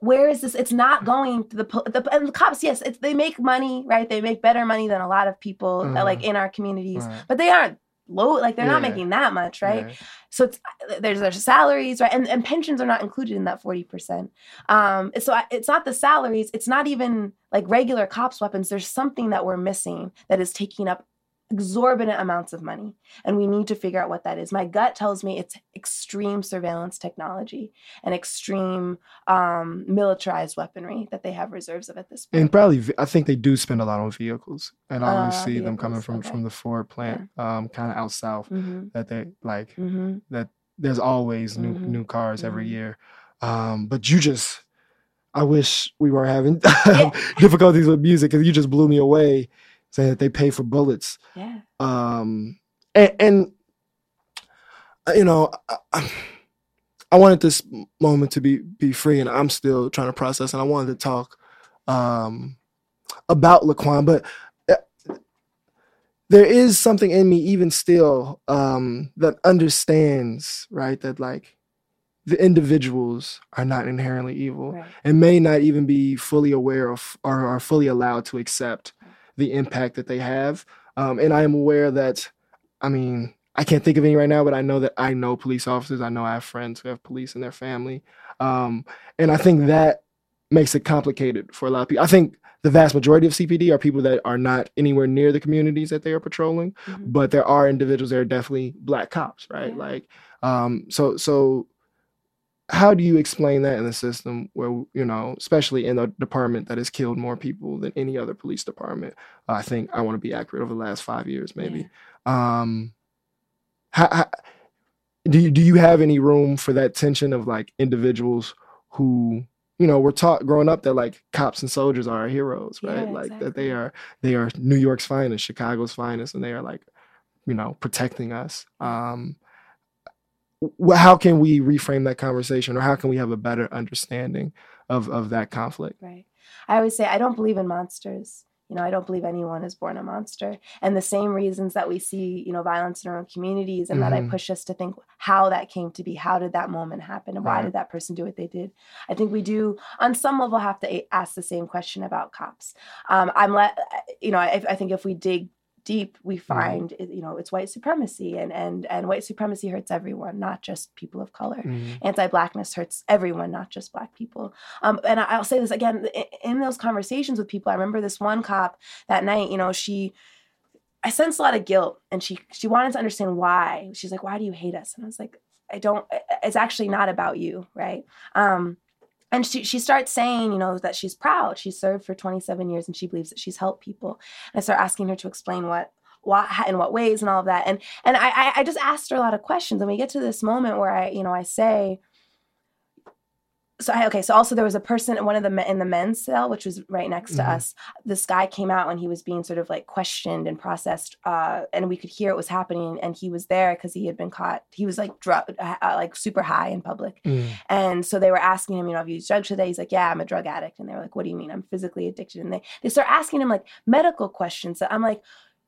where is this? It's not going to the the, and the cops. Yes, it's, they make money, right? They make better money than a lot of people uh, Mhm. like in our communities, Right. but they aren't low. Like they're not making that much, right? Yeah. so it's there's their salaries right and, and pensions are not included in that 40% um so I, it's not the salaries it's not even like regular cops weapons there's something that we're missing that is taking up exorbitant amounts of money and we need to figure out what that is my gut tells me it's extreme surveillance technology and extreme um militarized weaponry that they have reserves of at this point. And probably, I think they do spend a lot on vehicles, and I always Uh, see them coming from okay. from the Ford plant, um, kind of out south. mm-hmm, That they like mm-hmm. that. There's always new Mhm. new cars every Mhm. year, um, but you just. I wish we were having difficulties with music because you just blew me away, saying that they pay for bullets. yeah um and, and uh, you know I, I wanted this moment to be be free and i'm still trying to process and i wanted to talk um about laquan but uh, there is something in me even still um that understands right that like the individuals are not inherently evil right and may not even be fully aware of or are fully allowed to accept the impact that they have. Um, and I am aware that, I mean, I can't think of any right now, but I know that I know police officers. I know I have friends who have police in their family. Um, and I think that makes it complicated for a lot of people. I think the vast majority of CPD are people that are not anywhere near the communities that they are patrolling, Mhm. but there are individuals that are definitely black cops, right? Yeah. Like, um, so, so how do you explain that in the system where you know especially in a department that has killed more people than any other police department? Uh, i think i want to be accurate over the last five years maybe. Um how, how, do, you, do you have any room for that tension of like individuals who you know we're taught growing up that like cops and soldiers are our heroes right? Yeah, like that they are they are new york's finest chicago's finest and they are like you know protecting us. Um how can we reframe that conversation or how can we have a better understanding of of that conflict Right. I always say I don't believe in monsters. You know, I don't believe anyone is born a monster. And the same reasons that we see, you know, violence in our own communities and that I Mhm. push us to think how that came to be. How did that moment happen? And why Right. did that person do what they did? I think we do, on some level, have to ask the same question about cops. Um, I'm let, you know, I, I think if we dig deep, we find, you know, it's white supremacy and, and, and white supremacy hurts everyone, not just people of color. Mhm. anti-blackness hurts everyone not just black people. Um, and I- i'll say this again in those conversations with people i remember this one cop that night you know she i sensed a lot of guilt and she she wanted to understand why. She's like why do you hate us? And i was like i don't it's actually not about you right? Um and she, she starts saying, you know, that she's proud. She served for 27 years and she believes that she's helped people. And I start asking her to explain what, what, in what ways and all of that. And, and I, I- I just asked her a lot of questions. And we get to this moment where I, you know, I say, so I, okay so also there was a person in one of the men in the men's cell which was right next to Mhm. us. This guy came out and he was being sort of like questioned and processed uh and we could hear it was happening and he was there because he had been caught he was like drug uh, like super high in public. Mm. and so they were asking him you know have you used drugs today? He's like yeah i'm a drug addict. And they were like what do you mean? I'm physically addicted. And they they start asking him like medical questions that i'm like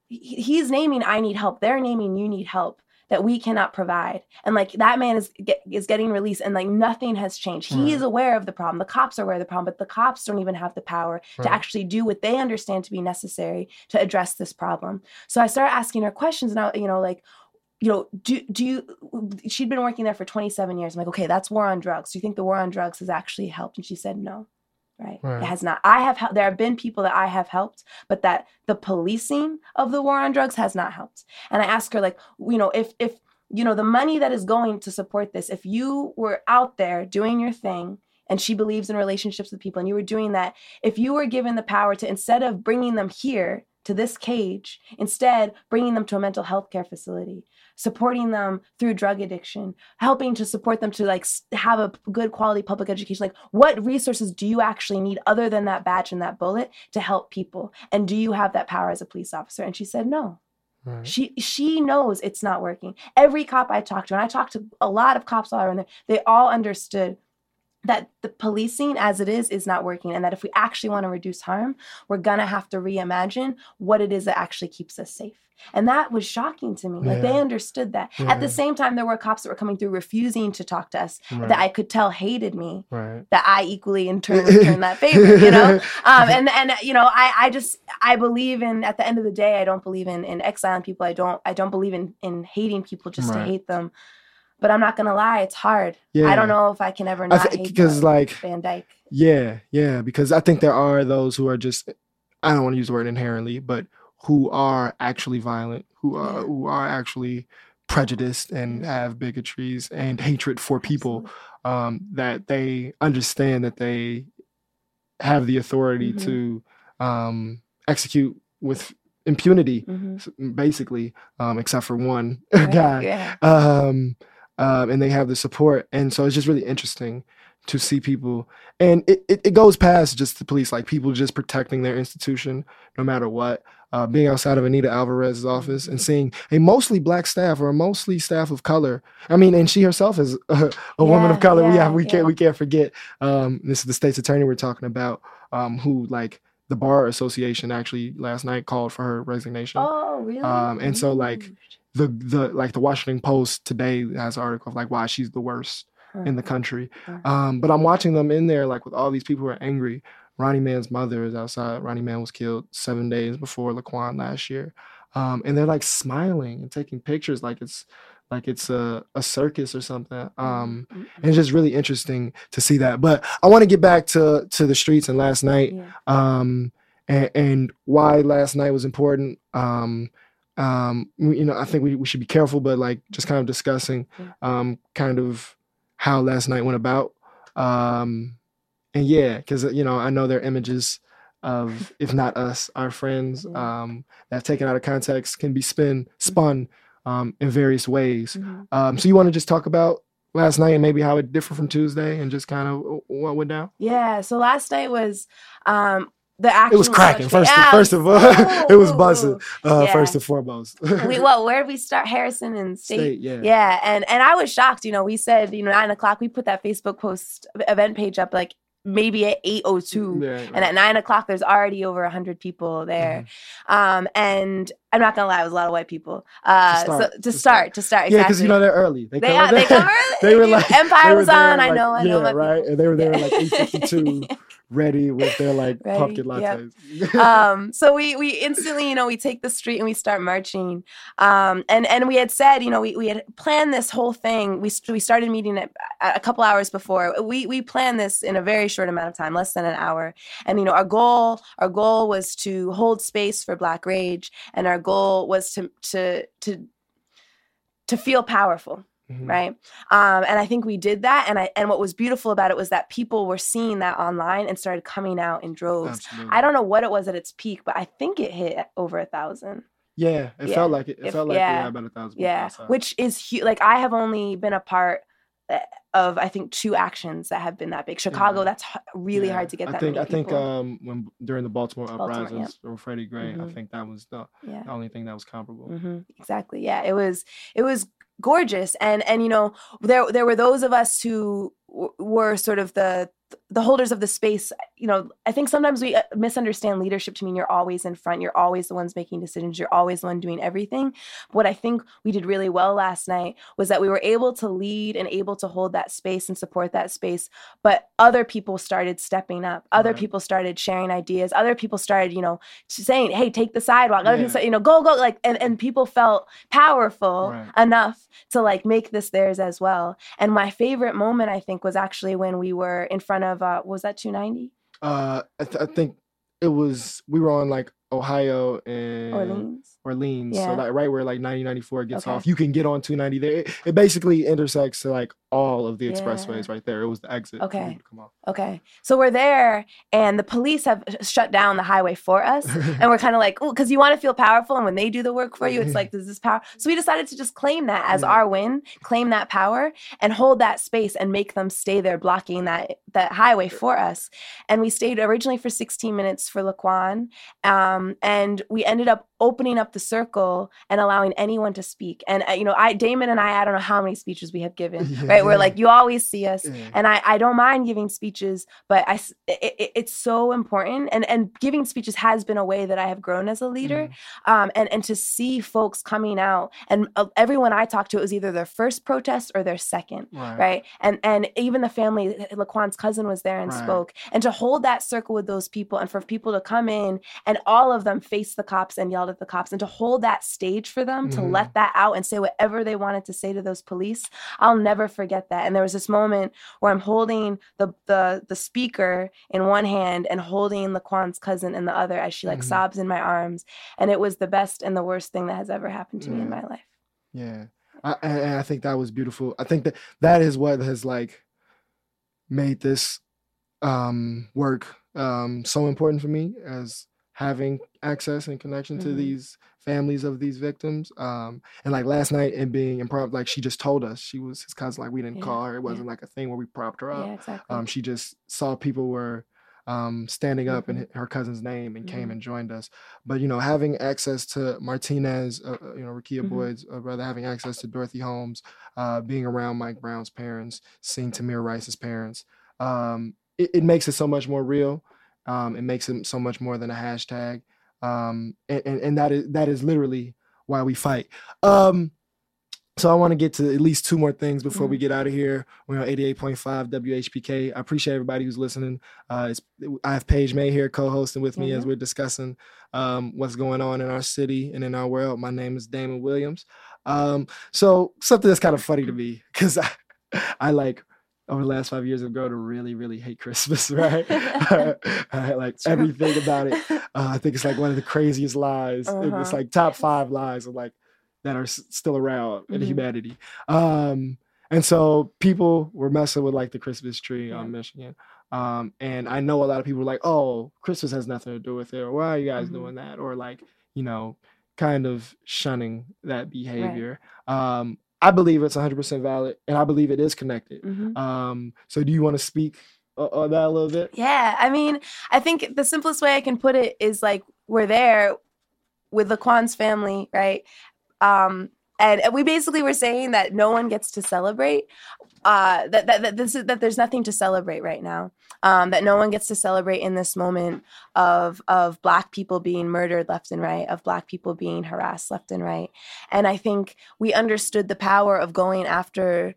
he's naming i need help. They're naming you need help that we cannot provide. And like that man is get, is getting released and like nothing has changed. He Right. is mm. aware of the problem. The cops are aware of the problem but the cops don't even have the power Right. to actually do what they understand to be necessary to address this problem. So i started asking her questions and i you know like you know do do you she'd been working there for 27 years. I'm like okay that's war on drugs. Do you think the war on drugs has actually helped? And she said no right, Right. it has not i have hel- there have been people that i have helped but that the policing of the war on drugs has not helped and i asked her like you know if if you know the money that is going to support this if you were out there doing your thing and she believes in relationships with people and you were doing that if you were given the power to instead of bringing them here to this cage instead bringing them to a mental health care facility supporting them through drug addiction helping to support them to like have a good quality public education like what resources do you actually need other than that badge and that bullet to help people and do you have that power as a police officer and she said no Right. she she knows it's not working. Every cop I talked to, and I talked to a lot of cops all around there, they all understood that the policing as it is is not working, and that if we actually want to reduce harm, we're gonna have to reimagine what it is that actually keeps us safe. And that was shocking to me. Like they understood that. At the same time, there were cops that were coming through refusing to talk to us Right. that I could tell hated me right. that I equally in turn return that favor, you know? Um, and and you know, I I just I believe in at the end of the day, I don't believe in in exiling people. I don't I don't believe in in hating people just to hate them. But I'm not gonna lie, it's hard. Yeah. I don't know if I can ever not hate because like Van Dyke. Yeah, yeah, because I think there are those who are just I don't want to use the word inherently, but who are actually violent, who are Yeah. who are actually prejudiced and have bigotries and hatred for people um, that they understand that they have the authority Mhm. to um, execute with impunity, Mhm. basically, um, except for one Right, guy Yeah. Um, and they have the support. And so it's just really interesting to see people, and it, it, it goes past just the police, like people just protecting their institution no matter what. Uh, being outside of Anita Alvarez's office and seeing a mostly black staff or a mostly staff of color. I mean, and she herself is a, a woman of Yeah, color. we yeah, have we yeah. can't we can't forget. Um, this is the state's attorney we're talking about, um, who like the bar association actually last night called for her resignation Oh, really? Um, and so, like. The the like the Washington Post today has an article of like why she's the worst in the country. Um, but I'm watching them in there like with all these people who are angry. Ronnie Man's mother is outside. Ronnie Man was killed seven days before Laquan last year, um, and they're like smiling and taking pictures like it's like it's a, a circus or something. Um, Mm, mm, and it's just really interesting to see that. But I want to get back to to the streets and last night yeah. um, and, and why last night was important. Um, um, you know, I think we, we should be careful, but like just kind of discussing, um, kind of how last night went about. Um, and yeah, because you know, I know there are images of, if not us, our friends, um, that taken out of context can be spin spun, um, in various ways. Mhm. Um, so you want to just talk about last night and maybe how it differed from Tuesday and just kind of what went down? Yeah. So last night was um the action. It was cracking. much- First, Yeah, first of all, it was ooh, buzzing. Uh, Yeah. First and foremost. we well, where did we start? Harrison and State. State, yeah. Yeah, and and I was shocked. You know, we said you know nine o'clock. We put that Facebook post event page up like maybe at eight oh two, Yeah, and at nine o'clock there's already over hundred people there. Um, and I'm not gonna lie, it was a lot of white people. Uh, Mm-hmm. start, so to to start, to start, yeah, because you know they're early. They, they, come, are, they come early. They were like Empire was on. I know, I know, yeah, my right. people. And they were there like eight fifty two, ready with their like Ready, pumpkin yep. lattes. um so we we instantly you know we take the street and we start marching. Um and and we had said you know we, we had planned this whole thing. We we started meeting at a couple hours before. We we planned this in a very short amount of time less than an hour. And you know our goal our goal was to hold space for black rage and our goal was to to to to feel powerful Mhm. right um, and i think we did that and i and what was beautiful about it was that people were seeing that online and started coming out in droves Absolutely. i don't know what it was at its peak but i think it hit over a thousand Yeah, it Yeah. felt like it. It If- felt like we yeah. had about a thousand. yeah which is huge like i have only been a part uh, of I think two actions that have been that big. Chicago, yeah. that's really yeah. hard to get I that. think I think um when during the Baltimore, Baltimore uprisings yeah. or Freddie Gray, mm-hmm. I think that was the, the, only thing that was comparable. Mm-hmm. Exactly. Yeah, it was it was gorgeous. And and you know there there were those of us who w- were sort of the the holders of the space you know i think sometimes we uh, misunderstand leadership to mean you're always in front you're always the ones making decisions you're always the one doing everything what i think we did really well last night was that we were able to lead and able to hold that space and support that space but other people started stepping up other right. people started sharing ideas other people started you know saying hey take the sidewalk other yeah. people said, you know go go like and, and people felt powerful right. enough to like make this theirs as well and my favorite moment i think was actually when we were in front of uh was that 290 uh I, th- I think it was we were on like Ohio and Orleans. Orleans. Yeah. So like right where like 9094 gets okay. off, you can get on 290 there. It, it basically intersects to like all of the yeah. expressways right there. It was the exit. Okay. Okay. So we're there and the police have shut down the highway for us. and we're kind of like, oh, because you want to feel powerful. And when they do the work for you, it's like, this is power. So we decided to just claim that as yeah. our win, claim that power and hold that space and make them stay there blocking that that highway for us. And we stayed originally for 16 minutes for Laquan. Um, Um, and we ended up opening up the circle and allowing anyone to speak. And uh, you know, I Damon and I, I don't know how many speeches we have given, yeah. right? Where like you always see us, yeah. and I I don't mind giving speeches, but I it, it's so important. And and giving speeches has been a way that I have grown as a leader. Mm. Um, and and to see folks coming out, and uh, everyone I talked to, it was either their first protest or their second, right? right? And and even the family, Laquan's cousin was there and right. spoke, and to hold that circle with those people, and for people to come in and all of them face the cops and yelled the cops and to hold that stage for them mm-hmm. to let that out and say whatever they wanted to say to those police i'll never forget that. And there was this moment where i'm holding the the the speaker in one hand and holding laquan's cousin in the other as she like mm-hmm. sobs in my arms. And it was the best and the worst thing that has ever happened to me in my life. Yeah. I, and I think that was beautiful. I think that that is what has like made this um work um so important for me as having access and connection mm-hmm. to these families of these victims. Um, and like last night and being impromptu, like she just told us she was his cousin. Like we didn't yeah. call her. It wasn't yeah. like a thing where we propped her up. Yeah, exactly. Um, she just saw people were um, standing up mm-hmm. in her cousin's name and mm-hmm. came and joined us. But you know, having access to Martinez, uh, uh you know, Rekia mm-hmm. Boyd's uh, brother, having access to Dorothy Holmes, uh, being around Mike Brown's parents, seeing Tamir Rice's parents, um, it, it makes it so much more real. Um, it makes it so much more than a hashtag, um, and, and, and that is that is literally why we fight. Um, so I want to get to at least two more things before mm-hmm. we get out of here. We're on 88.5 WHPK. I appreciate everybody who's listening. Uh, I have Paige May here co-hosting with me mm-hmm. as we're discussing um, what's going on in our city and in our world. My name is Damon Williams. Um, so something that's kind of funny to me because I, I like over the last five years have grown to really, really hate Christmas, right? I like everything about it. Uh, I think it's like one of the craziest lies. Uh-huh. It's like top five lies of like that are s- still around mm-hmm. in humanity. Um, and so people were messing with like the Christmas tree yeah. on Michigan. Um, and I know a lot of people were like, oh, Christmas has nothing to do with it, or why are you guys mm-hmm. doing that? Or like, you know, kind of shunning that behavior. Right. Um, I believe it's 100% valid and I believe it is connected. Mm-hmm. Um, so do you want to speak on that a little bit? Yeah. I mean, I think the simplest way I can put it is like we're there with Laquan's family, right? Um, and we basically were saying that no one gets to celebrate uh, that, that, that this is that there's nothing to celebrate right now. Um, that no one gets to celebrate in this moment of of black people being murdered left and right of black people being harassed left and right. And i think we understood the power of going after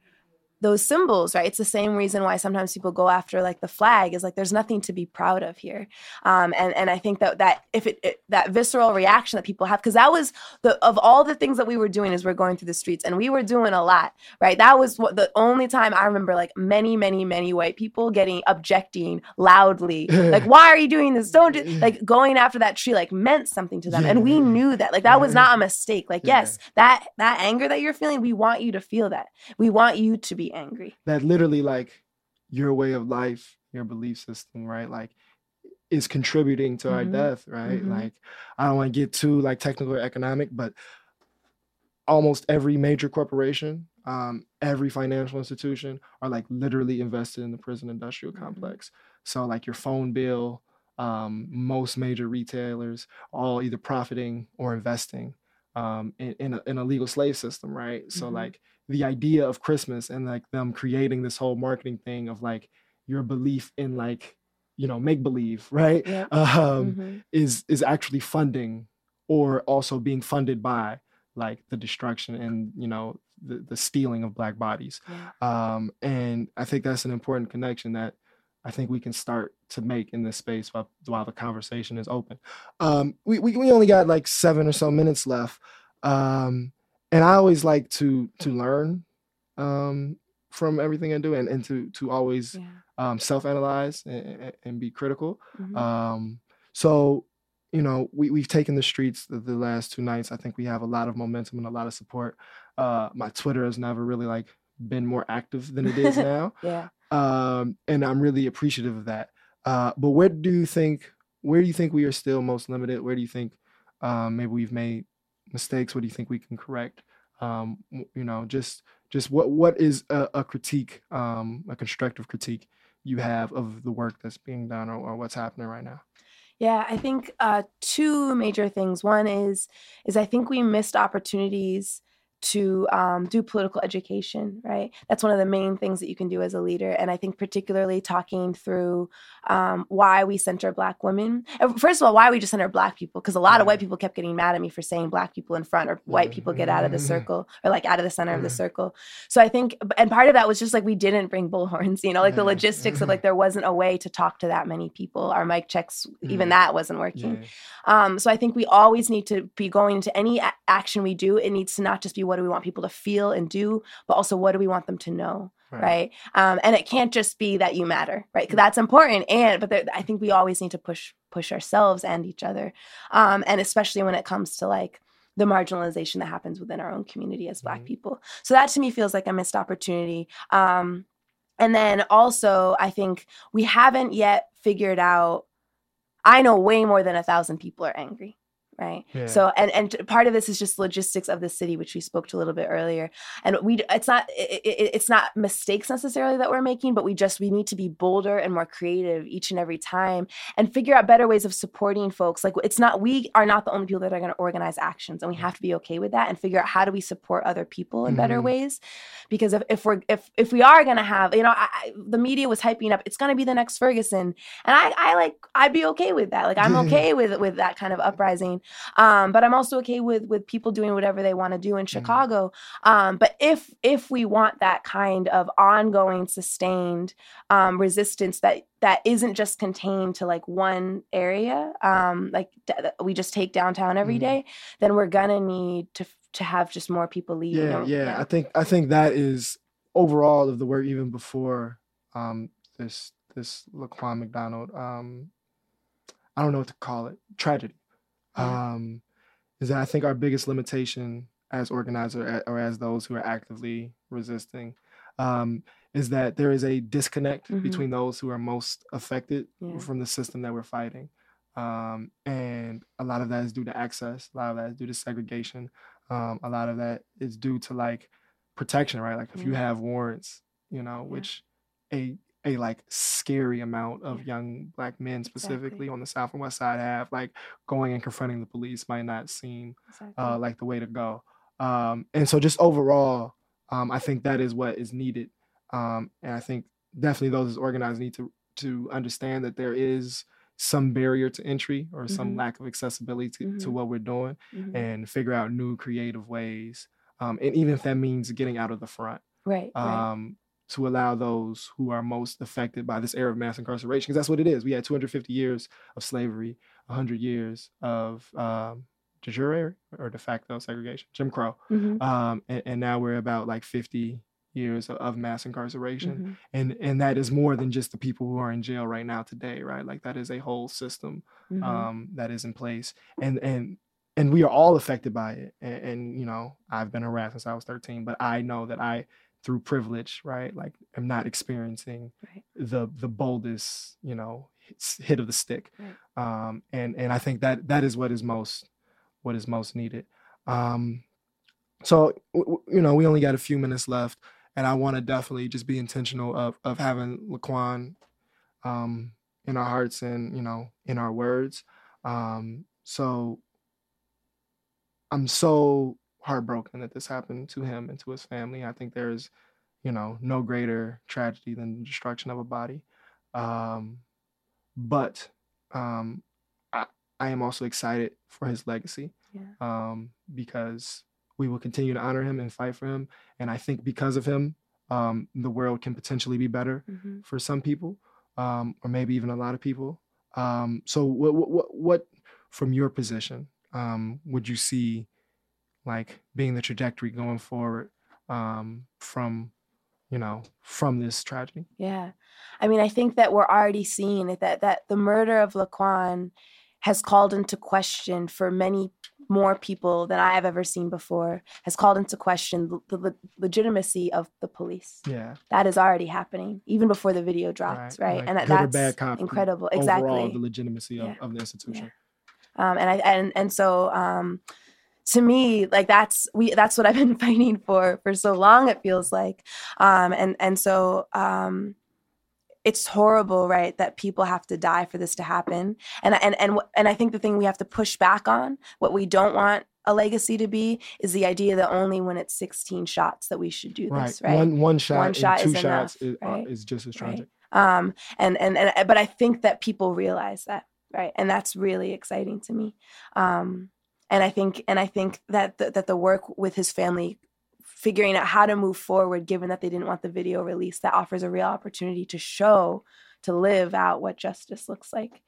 those symbols, right? It's the same reason why sometimes people go after like the flag is like there's nothing to be proud of here, um, and and I think that that if it, it that visceral reaction that people have because that was the of all the things that we were doing is we're going through the streets and we were doing a lot, right? That was what the only time I remember like many many many white people getting objecting loudly, like why are you doing this? Don't do, like going after that tree like meant something to them, yeah. and we knew that like that was not a mistake. Like yeah. yes, that that anger that you're feeling, we want you to feel that. We want you to be angry. That literally like your way of life, your belief system, right? Like is contributing to mm-hmm. our death, right? Mm-hmm. Like I don't want to get too like technical or economic, but almost every major corporation um, every financial institution are like literally invested in the prison industrial Mhm. complex. So like your phone bill, um, most major retailers, all either profiting or investing um, in in a, in a legal slave system, right? So Mhm. like the idea of Christmas and like them creating this whole marketing thing of like your belief in like you know make believe, right? Yep. Um, Mhm. is is actually funding or also being funded by like the destruction and you know the, the stealing of black bodies Yeah. um and i think that's an important connection that i think we can start to make in this space while, while the conversation is open um we, we, we only got like seven or so minutes left um and i always like to to learn um from everything i do and, and to to always Yeah. um self-analyze and, and- be critical Mhm. um, so, you know, we, we've taken the streets the, the last two nights. I think we have a lot of momentum and a lot of support. Uh, my Twitter has never really like been more active than it is now. yeah. Um, and I'm really appreciative of that. Uh, but where do you think, where do you think we are still most limited? Where do you think um, maybe we've made mistakes? What do you think we can correct? Um, you know, just, just what, what is a, a critique, um, a constructive critique you have of the work that's being done or, or what's happening right now? Yeah, I think uh, two major things. One is is I think we missed opportunities to um, do political education. Right, that's one of the main things that you can do as a leader. And I think particularly talking through um, why we center Black women. Uh, First of all, why we just center Black people, because a lot of white people kept getting mad at me for saying Black people in front or white people get out of the Mhm. circle or like out of the center of the Mhm. circle. So I think, and part of that was just like we didn't bring bullhorns. You know, like the logistics of like there wasn't a way to talk to that many people. Our mic checks, even that wasn't working. Um, so I think we always need to be going into any a- action we do. It needs to not just be what do we want people to feel and do, but also what do we want them to know, right? Um, and it can't just be that you matter, right? 'Cause that's important. And but there, I think we always need to push push ourselves and each other, um, and especially when it comes to like the marginalization that happens within our own community as Black Mhm. people. So that to me feels like a missed opportunity. Um, and then also, I think we haven't yet figured out. I know way more than a thousand people are angry, right? Yeah. So, and and part of this is just logistics of the city, which we spoke to a little bit earlier. And we, it's not, it, it, it's not mistakes necessarily that we're making, but we just we need to be bolder and more creative each and every time, and figure out better ways of supporting folks. Like it's not, we are not the only people that are going to organize actions, and we have to be okay with that, and figure out how do we support other people in better Mhm. ways because if, if we're if if we are gonna have you know I, I- the media was hyping up it's gonna be the next ferguson and i i like i'd be okay with that like i'm okay with with that kind of uprising um but i'm also okay with with people doing whatever they want to do in chicago um but if if we want that kind of ongoing sustained um resistance that that isn't just contained to like one area um like d- we just take downtown every Mhm. day then we're gonna need to to have just more people leave. yeah, or- yeah, I think I think that is overall of the work even before um this this Laquan McDonald um I don't know what to call it tragedy Yeah. um is that I think our biggest limitation as organizer or as those who are actively resisting um is that there is a disconnect Mhm. between those who are most affected Yeah. from the system that we're fighting um and a lot of that is due to access a lot of that is due to segregation um, a lot of that is due to like protection, right? Like if you have warrants, you know, Yeah. which a a like scary amount of Yeah. young black men specifically Exactly. on the south and west side have, like going and confronting the police might not seem Exactly. uh, like the way to go. Um, and so just overall, um, I think that is what is needed. Um, and I think definitely those as organized need to to understand that there is some barrier to entry or some Mhm. lack of accessibility to, to Mhm. what we're doing Mhm. and figure out new creative ways. Um, and even if that means getting out of the front, right. right. um, to allow those who are most affected by this era of mass incarceration, because that's what it is. We had 250 years of slavery, 100 years of um, de jure or de facto segregation, Jim Crow, Mhm. um, and, and now we're about like 50 years of, of mass incarceration, Mhm. and and that is more than just the people who are in jail right now today, right? Like that is a whole system Mhm. um, that is in place, and and and we are all affected by it. And, and you know, I've been harassed since I was 13, but I know that I, through privilege, right, like I'm not experiencing Right. the the boldest, you know, hit of the stick. Right. Um, and and I think that that is what is most what is most needed. Um, so you know, we only got a few minutes left, and I want to definitely just be intentional of of having Laquan um, in our hearts and you know in our words. Um, so I'm so heartbroken that this happened to him and to his family. I think there's, you know, no greater tragedy than the destruction of a body. Um, but um, I, I am also excited for his legacy Yeah. um, because we will continue to honor him and fight for him. And I think because of him, um, the world can potentially be better hmm for some people, um, or maybe even a lot of people. Um, so, what, what, what, from your position, um, would you see like being the trajectory going forward um, from, you know, from this tragedy? Yeah. I mean, I think that we're already seeing it that that the murder of Laquan has called into question for many more people than I have ever seen before, has called into question the, the le- legitimacy of the police. Yeah, That is already happening, even before the video dropped, right? Like and that, that's incredible. Overall, Exactly. the legitimacy of, Yeah. of the institution. um, and I and and so um, to me, like that's we that's what I've been fighting for for so long. It feels like, um, and and so um, it's horrible, right? That people have to die for this to happen. And and and and I think the thing we have to push back on, what we don't want a legacy to be, is the idea that only when it's 16 shots that we should do Right. this, right? One one shot, one shot two is shots enough, is, uh, is just as Right. tragic. um and, and and but i think that people realize that right and that's really exciting to me um and i think and i think that the, that the work with his family figuring out how to move forward given that they didn't want the video released that offers a real opportunity to show to live out what justice looks like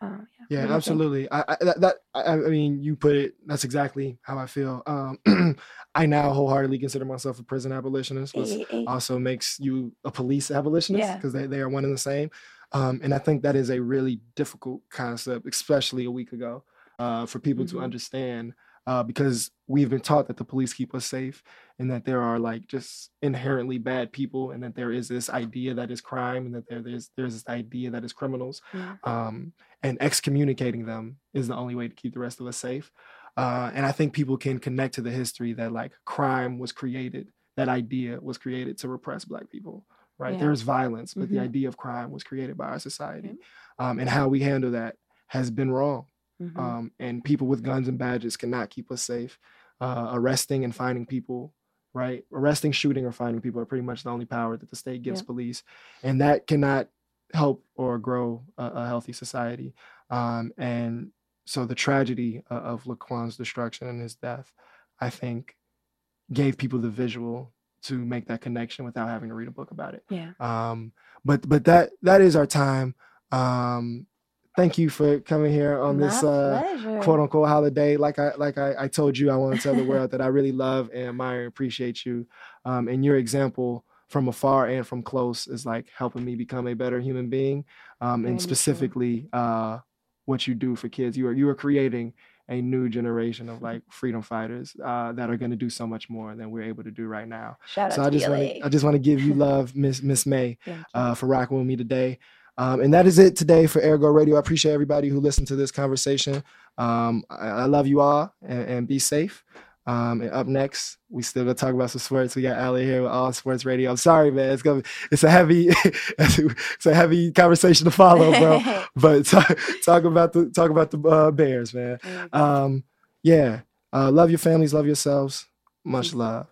um, yeah, Yeah, absolutely. I, I that, that I, I mean, you put it. That's exactly how I feel. Um, I now wholeheartedly consider myself a prison abolitionist, which eh, eh. also makes you a police abolitionist Yeah. because they, they are one and the same. Um, and I think that is a really difficult concept, especially a week ago, uh, for people to Mhm. understand. Uh, because we've been taught that the police keep us safe and that there are like just inherently bad people and that there is this idea that is crime and that there, there's there's this idea that is criminals Yeah. um, and excommunicating them is the only way to keep the rest of us safe. Uh, and I think people can connect to the history that like crime was created, that idea was created to repress Black people, right? Yeah. There's violence, but the Mhm. idea of crime was created by our society, um, and how we handle that has been wrong. Mhm. Um, and people with guns and badges cannot keep us safe. Uh, arresting and finding people, right? Arresting, shooting, or finding people are pretty much the only power that the state gives Yeah. police, and that cannot help or grow a, a healthy society. Um, and so the tragedy uh, of Laquan's destruction and his death, I think, gave people the visual to make that connection without having to read a book about it. yeah Um, but but that that is our time. Um, thank you for coming here on this uh, quote unquote holiday. Like I like I, I told you, I want to tell the world that I really love and admire and appreciate you. Um, and your example from afar and from close is like helping me become a better human being. Um, and specifically, uh, what you do for kids. You are you are creating a new generation of like freedom fighters uh, that are going to do so much more than we're able to do right now. shout out So to I just want I just want to give you love, Miss Miss May uh, for rocking with me today. Um, and that is it today for Ergo Radio. I appreciate everybody who listened to this conversation. Um, I, I love you all and, and be safe. Um, and up next, we still gonna talk about some sports. We got Ali here with All Sports Radio. I'm sorry, man. It's gonna it's a heavy it's a heavy conversation to follow, bro. but talk, talk about the talk about the uh, Bears, man. There you go. Um, yeah. Uh, love your families, love yourselves. Much love.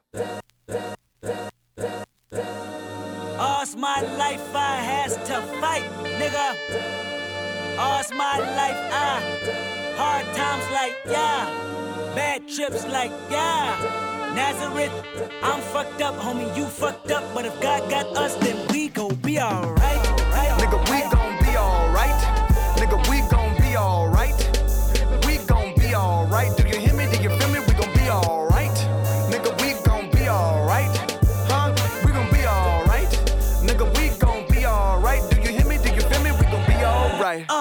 All's my life I has to fight, nigga. All's my life I hard times like yeah, bad trips like yeah. Nazareth, I'm fucked up, homie, you fucked up, but if God got us, then we gon' be alright. Nigga, we gon' be alright. Nigga, we gon' be alright.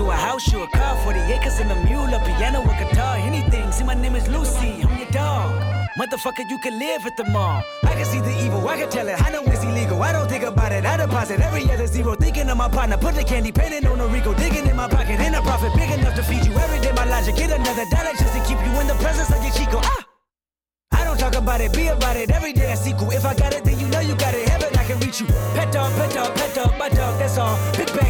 You a house, you a car, 40 acres and a mule, a piano, a guitar, anything. See, my name is Lucy, I'm your dog. Motherfucker, you can live at the mall. I can see the evil, I can tell it. I know it's illegal. I don't think about it. I deposit every other zero. Thinking of my partner, put the candy painting on a Rico. Digging in my pocket, ain't a profit big enough to feed you every day. My logic, get another dollar just to keep you in the presence of your Chico. Ah! I don't talk about it, be about it. Every day I sequel. If I got it, then you know you got it. Heaven, I can reach you. Pet dog, pet dog, pet dog, my dog, that's all. Pick back